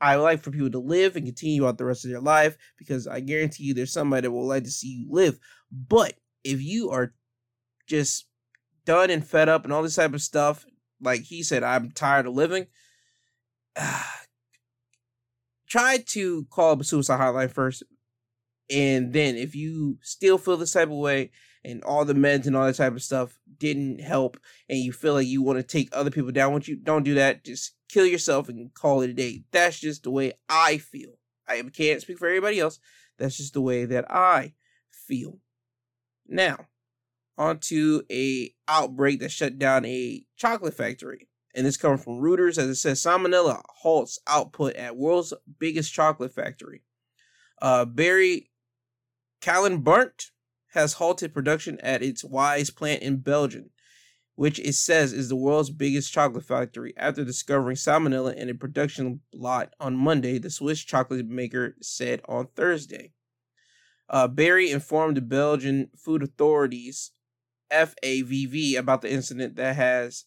A: I like for people to live and continue out the rest of their life because I guarantee you there's somebody that will like to see you live. But if you are just done and fed up and all this type of stuff, like he said, I'm tired of living. Try to call up a suicide hotline first. And then if you still feel this type of way and all the meds and all that type of stuff didn't help and you feel like you want to take other people down with you, don't do that. Just kill yourself and call it a day. That's just the way I feel. I can't speak for everybody else. That's just the way that I feel. Now, on to a outbreak that shut down a chocolate factory. And this coming from Reuters, as it says, Salmonella halts output at world's biggest chocolate factory. Uh, Barry Callebaut has halted production at its Wieze plant in Belgium, which it says is the world's biggest chocolate factory after discovering salmonella in a production lot on Monday, the Swiss chocolate maker said on Thursday. Uh, Barry informed the Belgian food authorities, FAVV, about the incident that has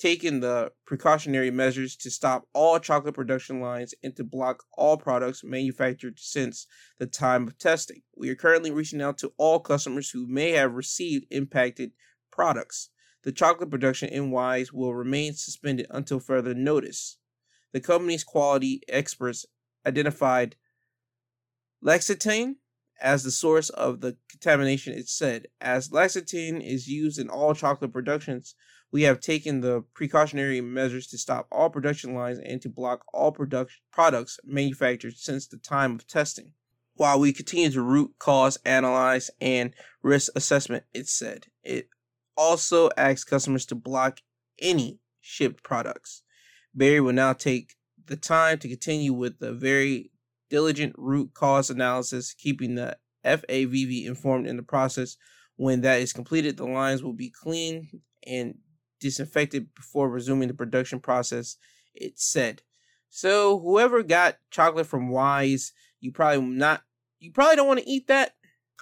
A: taken the precautionary measures to stop all chocolate production lines and to block all products manufactured since the time of testing. We are currently reaching out to all customers who may have received impacted products. The chocolate production in Wieze will remain suspended until further notice. The company's quality experts identified Lexitane as the source of the contamination, it said. As Lexitane is used in all chocolate productions, we have taken the precautionary measures to stop all production lines and to block all production products manufactured since the time of testing. While we continue to root cause analyze and risk assessment, it said. It also asks customers to block any shipped products. Barry will now take the time to continue with the very diligent root cause analysis, keeping the FAVV informed in the process. When that is completed, the lines will be cleaned and disinfected before resuming the production process, it said. So whoever got chocolate from Wieze, you probably not you probably don't want to eat that.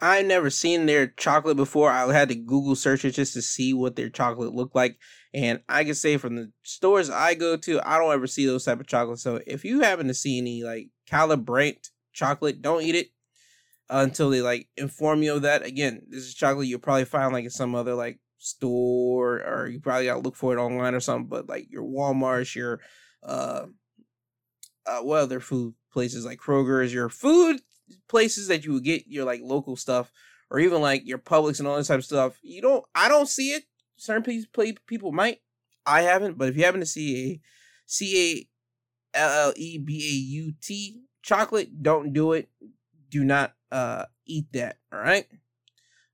A: I've never seen their chocolate before. I had to Google search it just to see what their chocolate looked like. And I can say from the stores I go to, I don't ever see those type of chocolates. So if you happen to see any like calibrate chocolate, don't eat it until they like inform you of that. Again, this is chocolate you'll probably find like in some other like store or you probably gotta look for it online or something. But like your Walmart's, your uh, uh what other food places like Kroger's, your food places that you would get your like local stuff or even like your Publix and all this type of stuff. You don't I don't see it. Certain people people might. I haven't, but if you happen to see a C A L L E B A U T chocolate, don't do it. Do not uh eat that. All right.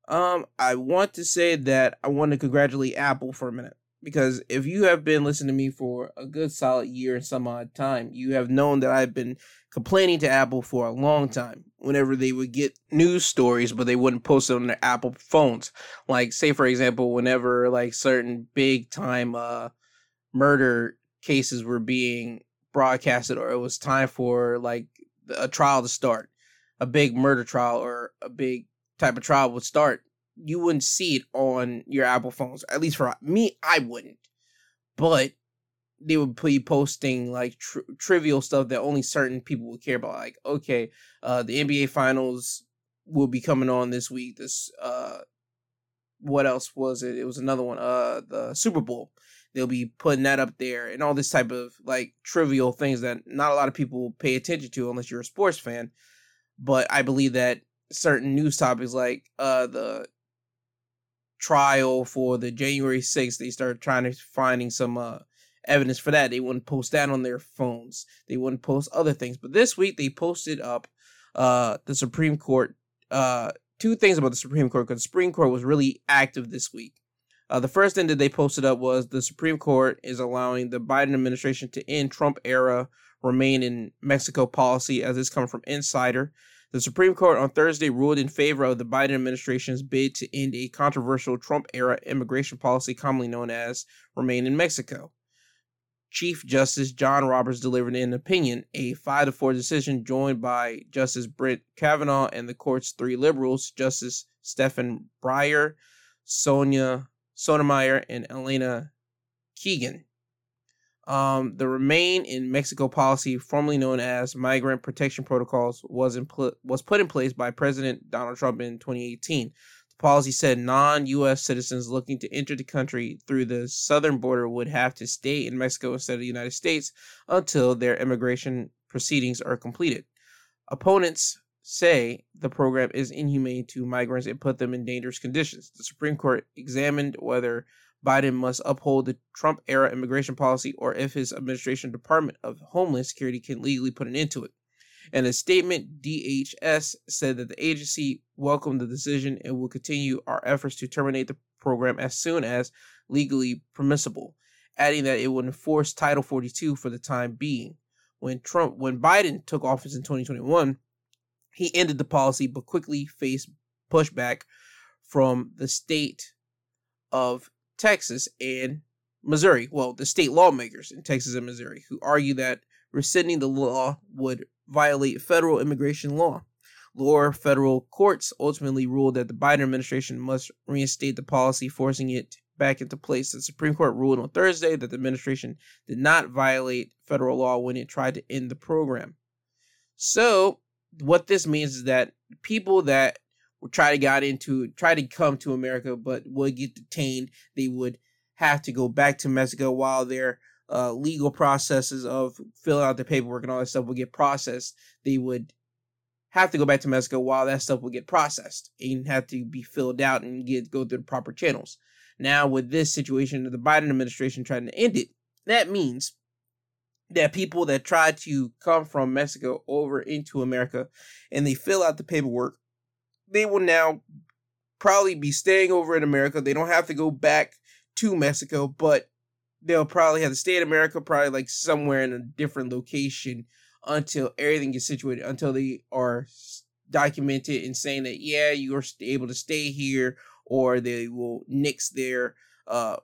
A: Um, I want to say that I want to congratulate Apple for a minute because if you have been listening to me for a good solid year and some odd time, you have known that I've been complaining to Apple for a long time whenever they would get news stories, but they wouldn't post it on their Apple phones. Like, say for example, whenever like certain big time uh murder cases were being broadcasted or it was time for like a trial to start, a big murder trial or a big type of trial would start, you wouldn't see it on your Apple phones. At least for me, I wouldn't. But they would be posting like tr- trivial stuff that only certain people would care about. Like, okay, uh, the NBA Finals will be coming on this week. This, uh, what else was it? It was another one. Uh, the Super Bowl. They'll be putting that up there and all this type of like trivial things that not a lot of people pay attention to unless you're a sports fan. But I believe that certain news topics like uh the trial for the January 6th, they started trying to finding some uh evidence for that. They wouldn't post that on their phones. They wouldn't post other things. But this week they posted up uh the Supreme Court uh two things about the Supreme Court because the Supreme Court was really active this week. Uh, the first thing that they posted up was the Supreme Court is allowing the Biden administration to end Trump era remain in Mexico policy as this coming from Insider. The Supreme Court on Thursday ruled in favor of the Biden administration's bid to end a controversial Trump era immigration policy commonly known as Remain in Mexico. Chief Justice John Roberts delivered an opinion, a 5 to 4 decision joined by Justice Brett Kavanaugh and the court's three liberals, Justice Stephen Breyer, Sonia Sotomayor, and Elena Kagan. Um, the Remain in Mexico policy, formerly known as Migrant Protection Protocols, was pl- was put in place by President Donald Trump in 2018. The policy said non-U.S. citizens looking to enter the country through the southern border would have to stay in Mexico instead of the United States until their immigration proceedings are completed. Opponents say the program is inhumane to migrants and put them in dangerous conditions. The Supreme Court examined whether Biden must uphold the Trump era immigration policy or if his administration Department of Homeland Security can legally put an end to it. In a statement, DHS said that the agency welcomed the decision and will continue our efforts to terminate the program as soon as legally permissible, adding that it will enforce Title 42 for the time being. When Trump when Biden took office in 2021, he ended the policy but quickly faced pushback from the state of Texas and Missouri, well, the state lawmakers in Texas and Missouri, who argue that rescinding the law would violate federal immigration law. Lower federal courts ultimately ruled that the Biden administration must reinstate the policy, forcing it back into place. The Supreme Court ruled on Thursday that the administration did not violate federal law when it tried to end the program. So, what this means is that people that try to get into try to come to America, but would get detained. They would have to go back to Mexico while their uh, legal processes of filling out the paperwork and all that stuff would get processed. They would have to go back to Mexico while that stuff would get processed and have to be filled out and get go through the proper channels. Now, with this situation, of the Biden administration trying to end it, that means that people that try to come from Mexico over into America and they fill out the paperwork they will now probably be staying over in America. They don't have to go back to Mexico, but they'll probably have to stay in America, probably like somewhere in a different location until everything gets situated, until they are documented and saying that yeah, you are able to stay here, or they will nix their uh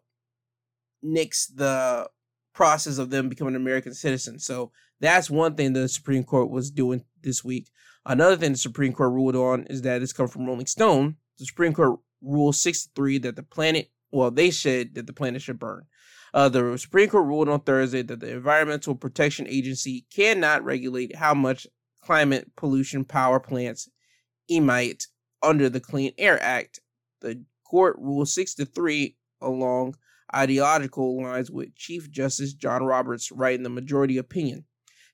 A: nix the process of them becoming American citizen. So that's one thing the Supreme Court was doing this week. Another thing the Supreme Court ruled on is that this comes from Rolling Stone. The Supreme Court ruled 63 that the planet, well, they said that the planet should burn. Uh, the Supreme Court ruled on Thursday that the Environmental Protection Agency cannot regulate how much climate pollution power plants emit under the Clean Air Act. The court ruled 6 to 3 along ideological lines with Chief Justice John Roberts writing the majority opinion,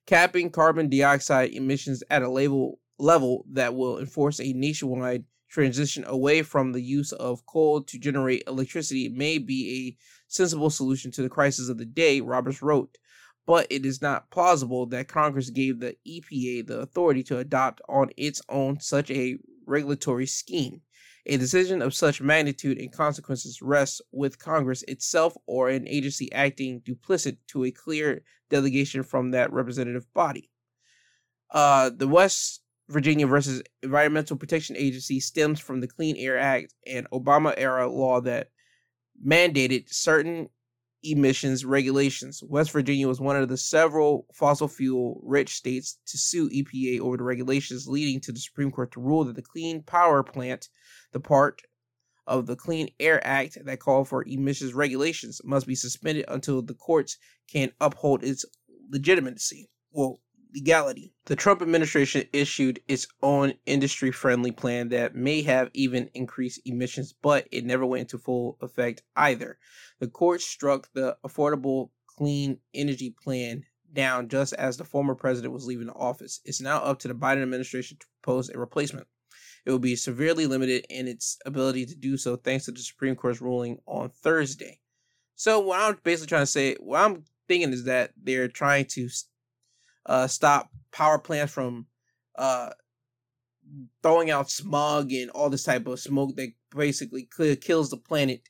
A: capping carbon dioxide emissions at a level level that will enforce a nationwide transition away from the use of coal to generate electricity may be a sensible solution to the crisis of the day, Roberts wrote. But it is not plausible that Congress gave the EPA the authority to adopt on its own such a regulatory scheme. A decision of such magnitude and consequences rests with Congress itself or an agency acting duplicit to a clear delegation from that representative body. Uh, the West Virginia versus Environmental Protection Agency stems from the Clean Air Act and Obama era law that mandated certain emissions regulations. West Virginia was one of the several fossil fuel rich states to sue EPA over the regulations, leading to the Supreme Court to rule that the Clean Power Plant, the part of the Clean Air Act that called for emissions regulations, must be suspended until the courts can uphold its legitimacy. Well, legality. The Trump administration issued its own industry friendly plan that may have even increased emissions, but it never went into full effect either. The court struck the Affordable Clean Energy Plan down just as the former president was leaving the office. It's now up to the Biden administration to propose a replacement. It will be severely limited in its ability to do so thanks to the Supreme Court's ruling on Thursday. So, what I'm basically trying to say, what I'm thinking is that they're trying to uh, stop power plants from uh, throwing out smog and all this type of smoke that basically kills the planet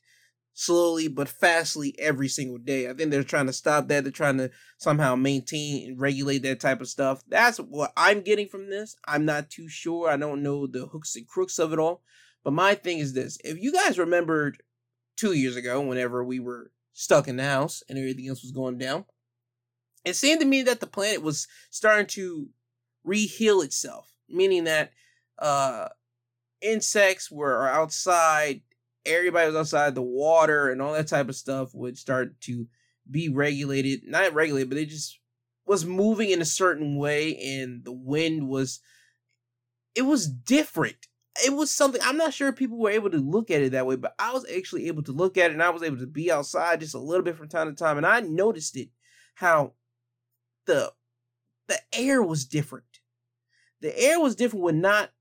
A: slowly but fastly every single day. I think they're trying to stop that. They're trying to somehow maintain and regulate that type of stuff. That's what I'm getting from this. I'm not too sure. I don't know the hooks and crooks of it all. But my thing is this if you guys remembered two years ago, whenever we were stuck in the house and everything else was going down, it seemed to me that the planet was starting to reheal itself, meaning that uh, insects were outside, everybody was outside, the water and all that type of stuff would start to be regulated. Not regulated, but it just was moving in a certain way, and the wind was. It was different. It was something I'm not sure people were able to look at it that way, but I was actually able to look at it and I was able to be outside just a little bit from time to time, and I noticed it how the the air was different. The air was different with not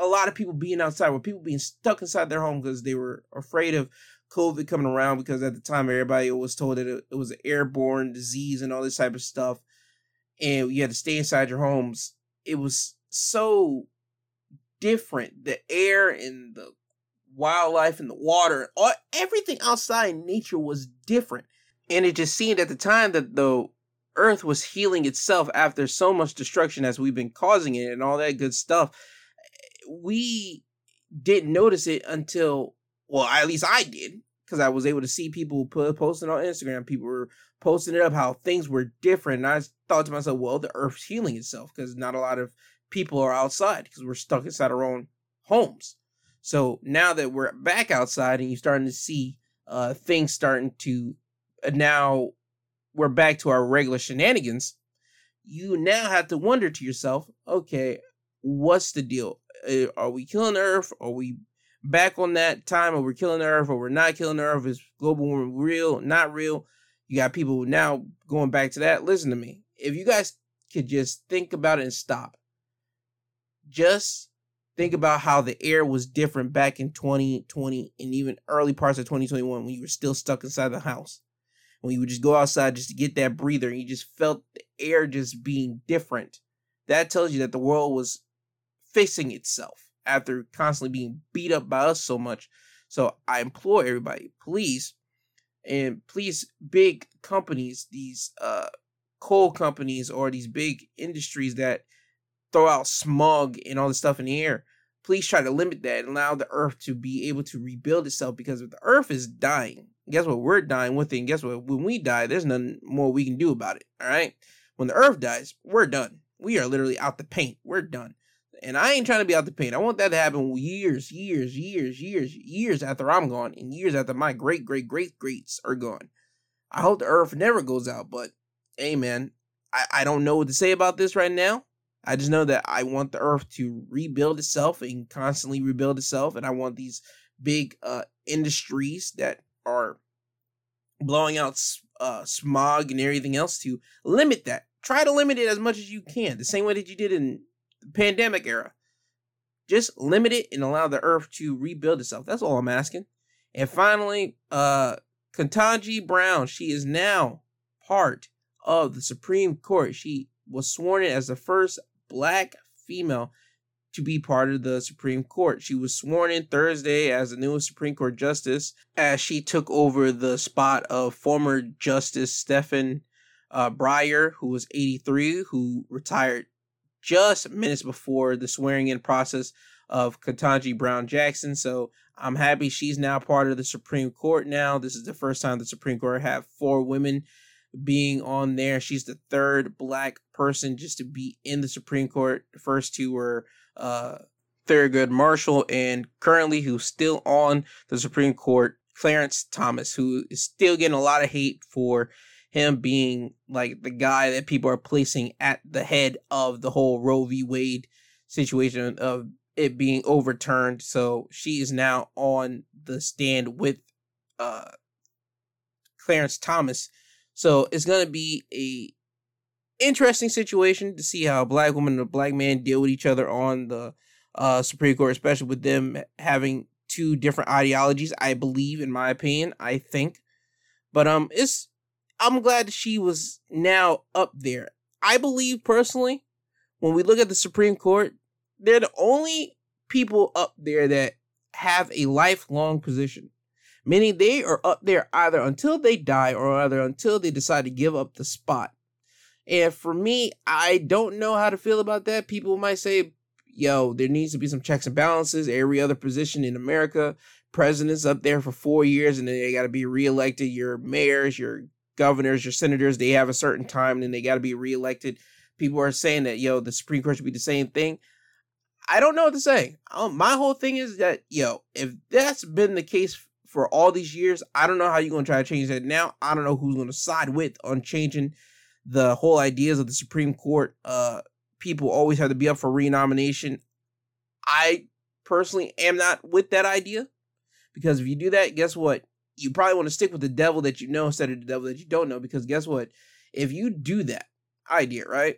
A: a lot of people being outside, with people being stuck inside their home because they were afraid of COVID coming around because at the time everybody was told that it, was an airborne disease and all this type of stuff. And you had to stay inside your homes. It was so different. The air and the wildlife and the water, all, everything outside in nature was different. And it just seemed at the time that the Earth was healing itself after so much destruction as we've been causing it and all that good stuff. We didn't notice it until, well, at least I did, because I was able to see people put, posting on Instagram. People were posting it up how things were different. And I thought to myself, well, the Earth's healing itself because not a lot of people are outside because we're stuck inside our own homes. So now that we're back outside and you're starting to see uh, things starting to uh, now we're back to our regular shenanigans, you now have to wonder to yourself, okay, what's the deal? Uh, are we killing Earth? Are we back on that time? Are we killing Earth? Or we're not killing Earth? Is global warming real? Not real? You got people now going back to that. Listen to me. If you guys could just think about it and stop, just think about how the air was different back in 2020 and even early parts of 2021 when you were still stuck inside the house when you would just go outside just to get that breather and you just felt the air just being different. That tells you that the world was fixing itself after constantly being beat up by us so much. So I implore everybody, please, and please, big companies, these uh, coal companies or these big industries that throw out smog and all this stuff in the air, please try to limit that and allow the earth to be able to rebuild itself because if the earth is dying, guess what? We're dying it. And guess what? When we die, there's nothing more we can do about it. All right. When the earth dies, we're done. We are literally out the paint. We're done. And I ain't trying to be out the paint. I want that to happen years, years, years, years, years after I'm gone, and years after my great, great, great greats are gone. I hope the earth never goes out, but hey, man, I, I don't know what to say about this right now. I just know that I want the earth to rebuild itself and constantly rebuild itself. And I want these big uh, industries that are blowing out uh, smog and everything else to limit that. Try to limit it as much as you can, the same way that you did in pandemic era. Just limit it and allow the earth to rebuild itself. That's all I'm asking. And finally, uh, Ketanji Brown, she is now part of the Supreme Court. She was sworn in as the first black female to be part of the Supreme Court. She was sworn in Thursday as the newest Supreme Court justice as she took over the spot of former Justice Stephen uh, Breyer, who was 83, who retired just minutes before the swearing in process of Ketanji Brown Jackson. So I'm happy she's now part of the Supreme Court now. This is the first time the Supreme Court have four women being on there. She's the third black person just to be in the Supreme Court. The first two were uh, Thurgood Marshall and currently who's still on the Supreme Court, Clarence Thomas, who is still getting a lot of hate for him being like the guy that people are placing at the head of the whole Roe v. Wade situation of it being overturned. So she is now on the stand with uh, Clarence Thomas so it's gonna be a interesting situation to see how a black woman and a black man deal with each other on the uh, Supreme Court, especially with them having two different ideologies. I believe, in my opinion, I think, but um, it's I'm glad she was now up there. I believe personally, when we look at the Supreme Court, they're the only people up there that have a lifelong position meaning they are up there either until they die or either until they decide to give up the spot. And for me, I don't know how to feel about that. People might say, yo, there needs to be some checks and balances. Every other position in America, presidents up there for four years and then they got to be reelected. Your mayors, your governors, your senators, they have a certain time and they got to be reelected. People are saying that, yo, the Supreme Court should be the same thing. I don't know what to say. Um, my whole thing is that, yo, if that's been the case for all these years. I don't know how you're going to try to change that now. I don't know who's going to side with on changing the whole ideas of the Supreme Court. Uh, people always have to be up for renomination. I personally am not with that idea because if you do that, guess what? You probably want to stick with the devil that you know instead of the devil that you don't know. Because guess what? If you do that idea, right?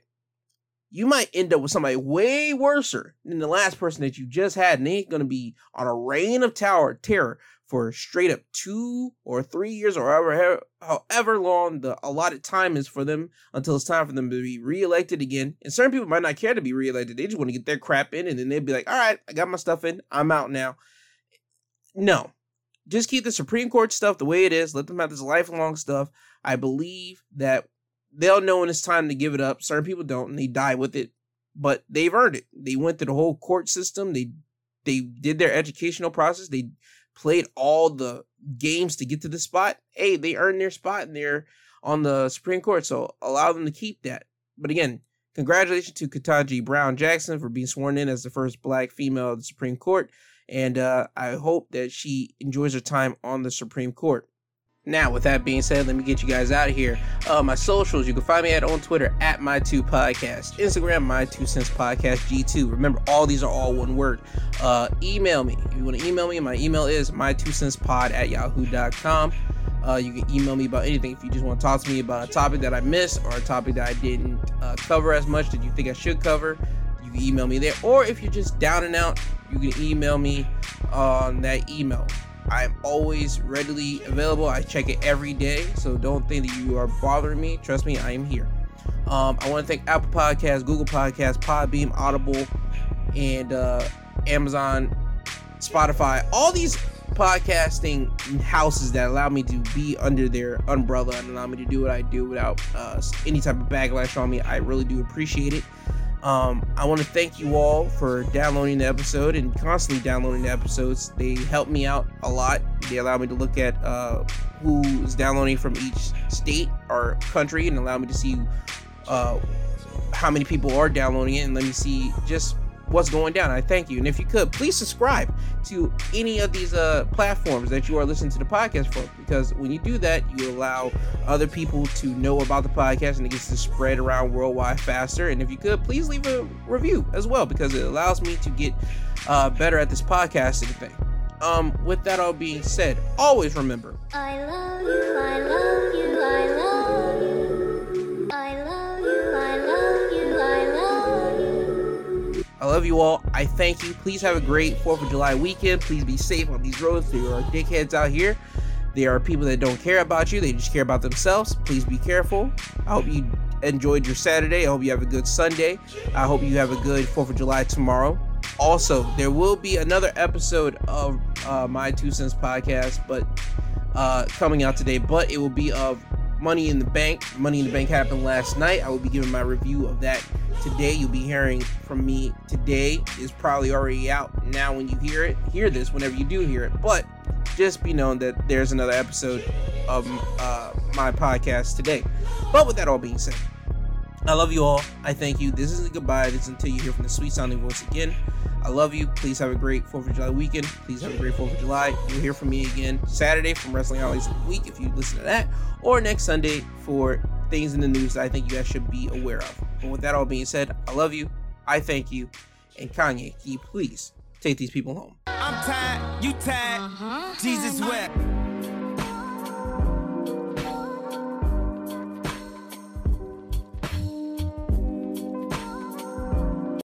A: You might end up with somebody way worser than the last person that you just had, and they ain't to be on a reign of tower terror for straight up two or three years or however, however long the allotted time is for them until it's time for them to be reelected again. And certain people might not care to be reelected. They just want to get their crap in and then they'd be like, all right, I got my stuff in. I'm out now. No. Just keep the Supreme Court stuff the way it is. Let them have this lifelong stuff. I believe that they'll know when it's time to give it up. Certain people don't and they die with it. But they've earned it. They went through the whole court system. They they did their educational process. They played all the games to get to the spot, hey, they earned their spot and they're on the Supreme Court. So allow them to keep that. But again, congratulations to Ketanji Brown Jackson for being sworn in as the first black female of the Supreme Court. And uh, I hope that she enjoys her time on the Supreme Court. Now, with that being said, let me get you guys out of here. Uh, my socials, you can find me at on Twitter at my two podcast, Instagram my two cents podcast G2. Remember, all these are all one word. Uh, email me if you want to email me. My email is my two cents pod at yahoo.com. Uh, you can email me about anything if you just want to talk to me about a topic that I missed or a topic that I didn't uh, cover as much that you think I should cover. You can email me there, or if you're just down and out, you can email me on that email. I'm always readily available. I check it every day, so don't think that you are bothering me. Trust me, I am here. Um, I want to thank Apple Podcasts, Google Podcasts, Podbean, Audible, and uh, Amazon, Spotify. All these podcasting houses that allow me to be under their umbrella and allow me to do what I do without uh, any type of backlash on me. I really do appreciate it. Um, I want to thank you all for downloading the episode and constantly downloading the episodes. They help me out a lot. They allow me to look at uh, who is downloading from each state or country and allow me to see uh, how many people are downloading it and let me see just what's going down. I thank you. And if you could, please subscribe to any of these uh, platforms that you are listening to the podcast from, because when you do that, you allow other people to know about the podcast and it gets to spread around worldwide faster. And if you could, please leave a review as well, because it allows me to get uh, better at this podcasting thing. Um, with that all being said, always remember. I love you, I love you, I love you all. I thank you. Please have a great 4th of July weekend. Please be safe on these roads. There are dickheads out here. There are people that don't care about you. They just care about themselves. Please be careful. I hope you enjoyed your Saturday. I hope you have a good Sunday. I hope you have a good 4th of July tomorrow. Also, there will be another episode of uh, my two cents podcast, but uh, coming out today. But it will be of Money in the Bank. Money in the Bank happened last night. I will be giving my review of that today. You'll be hearing from me today. is probably already out now when you hear it. Hear this whenever you do hear it. But just be known that there's another episode of uh, my podcast today. But with that all being said, I love you all. I thank you. This isn't goodbye. This is until you hear from the sweet sounding voice again. I love you. Please have a great 4th of July weekend. Please have a great 4th of July. You'll hear from me again Saturday from Wrestling Alleys Week if you listen to that, or next Sunday for things in the news that I think you guys should be aware of. But with that all being said, I love you. I thank you. And Kanye, can you please take these people home? I'm tired, you tired, uh-huh. Jesus wept.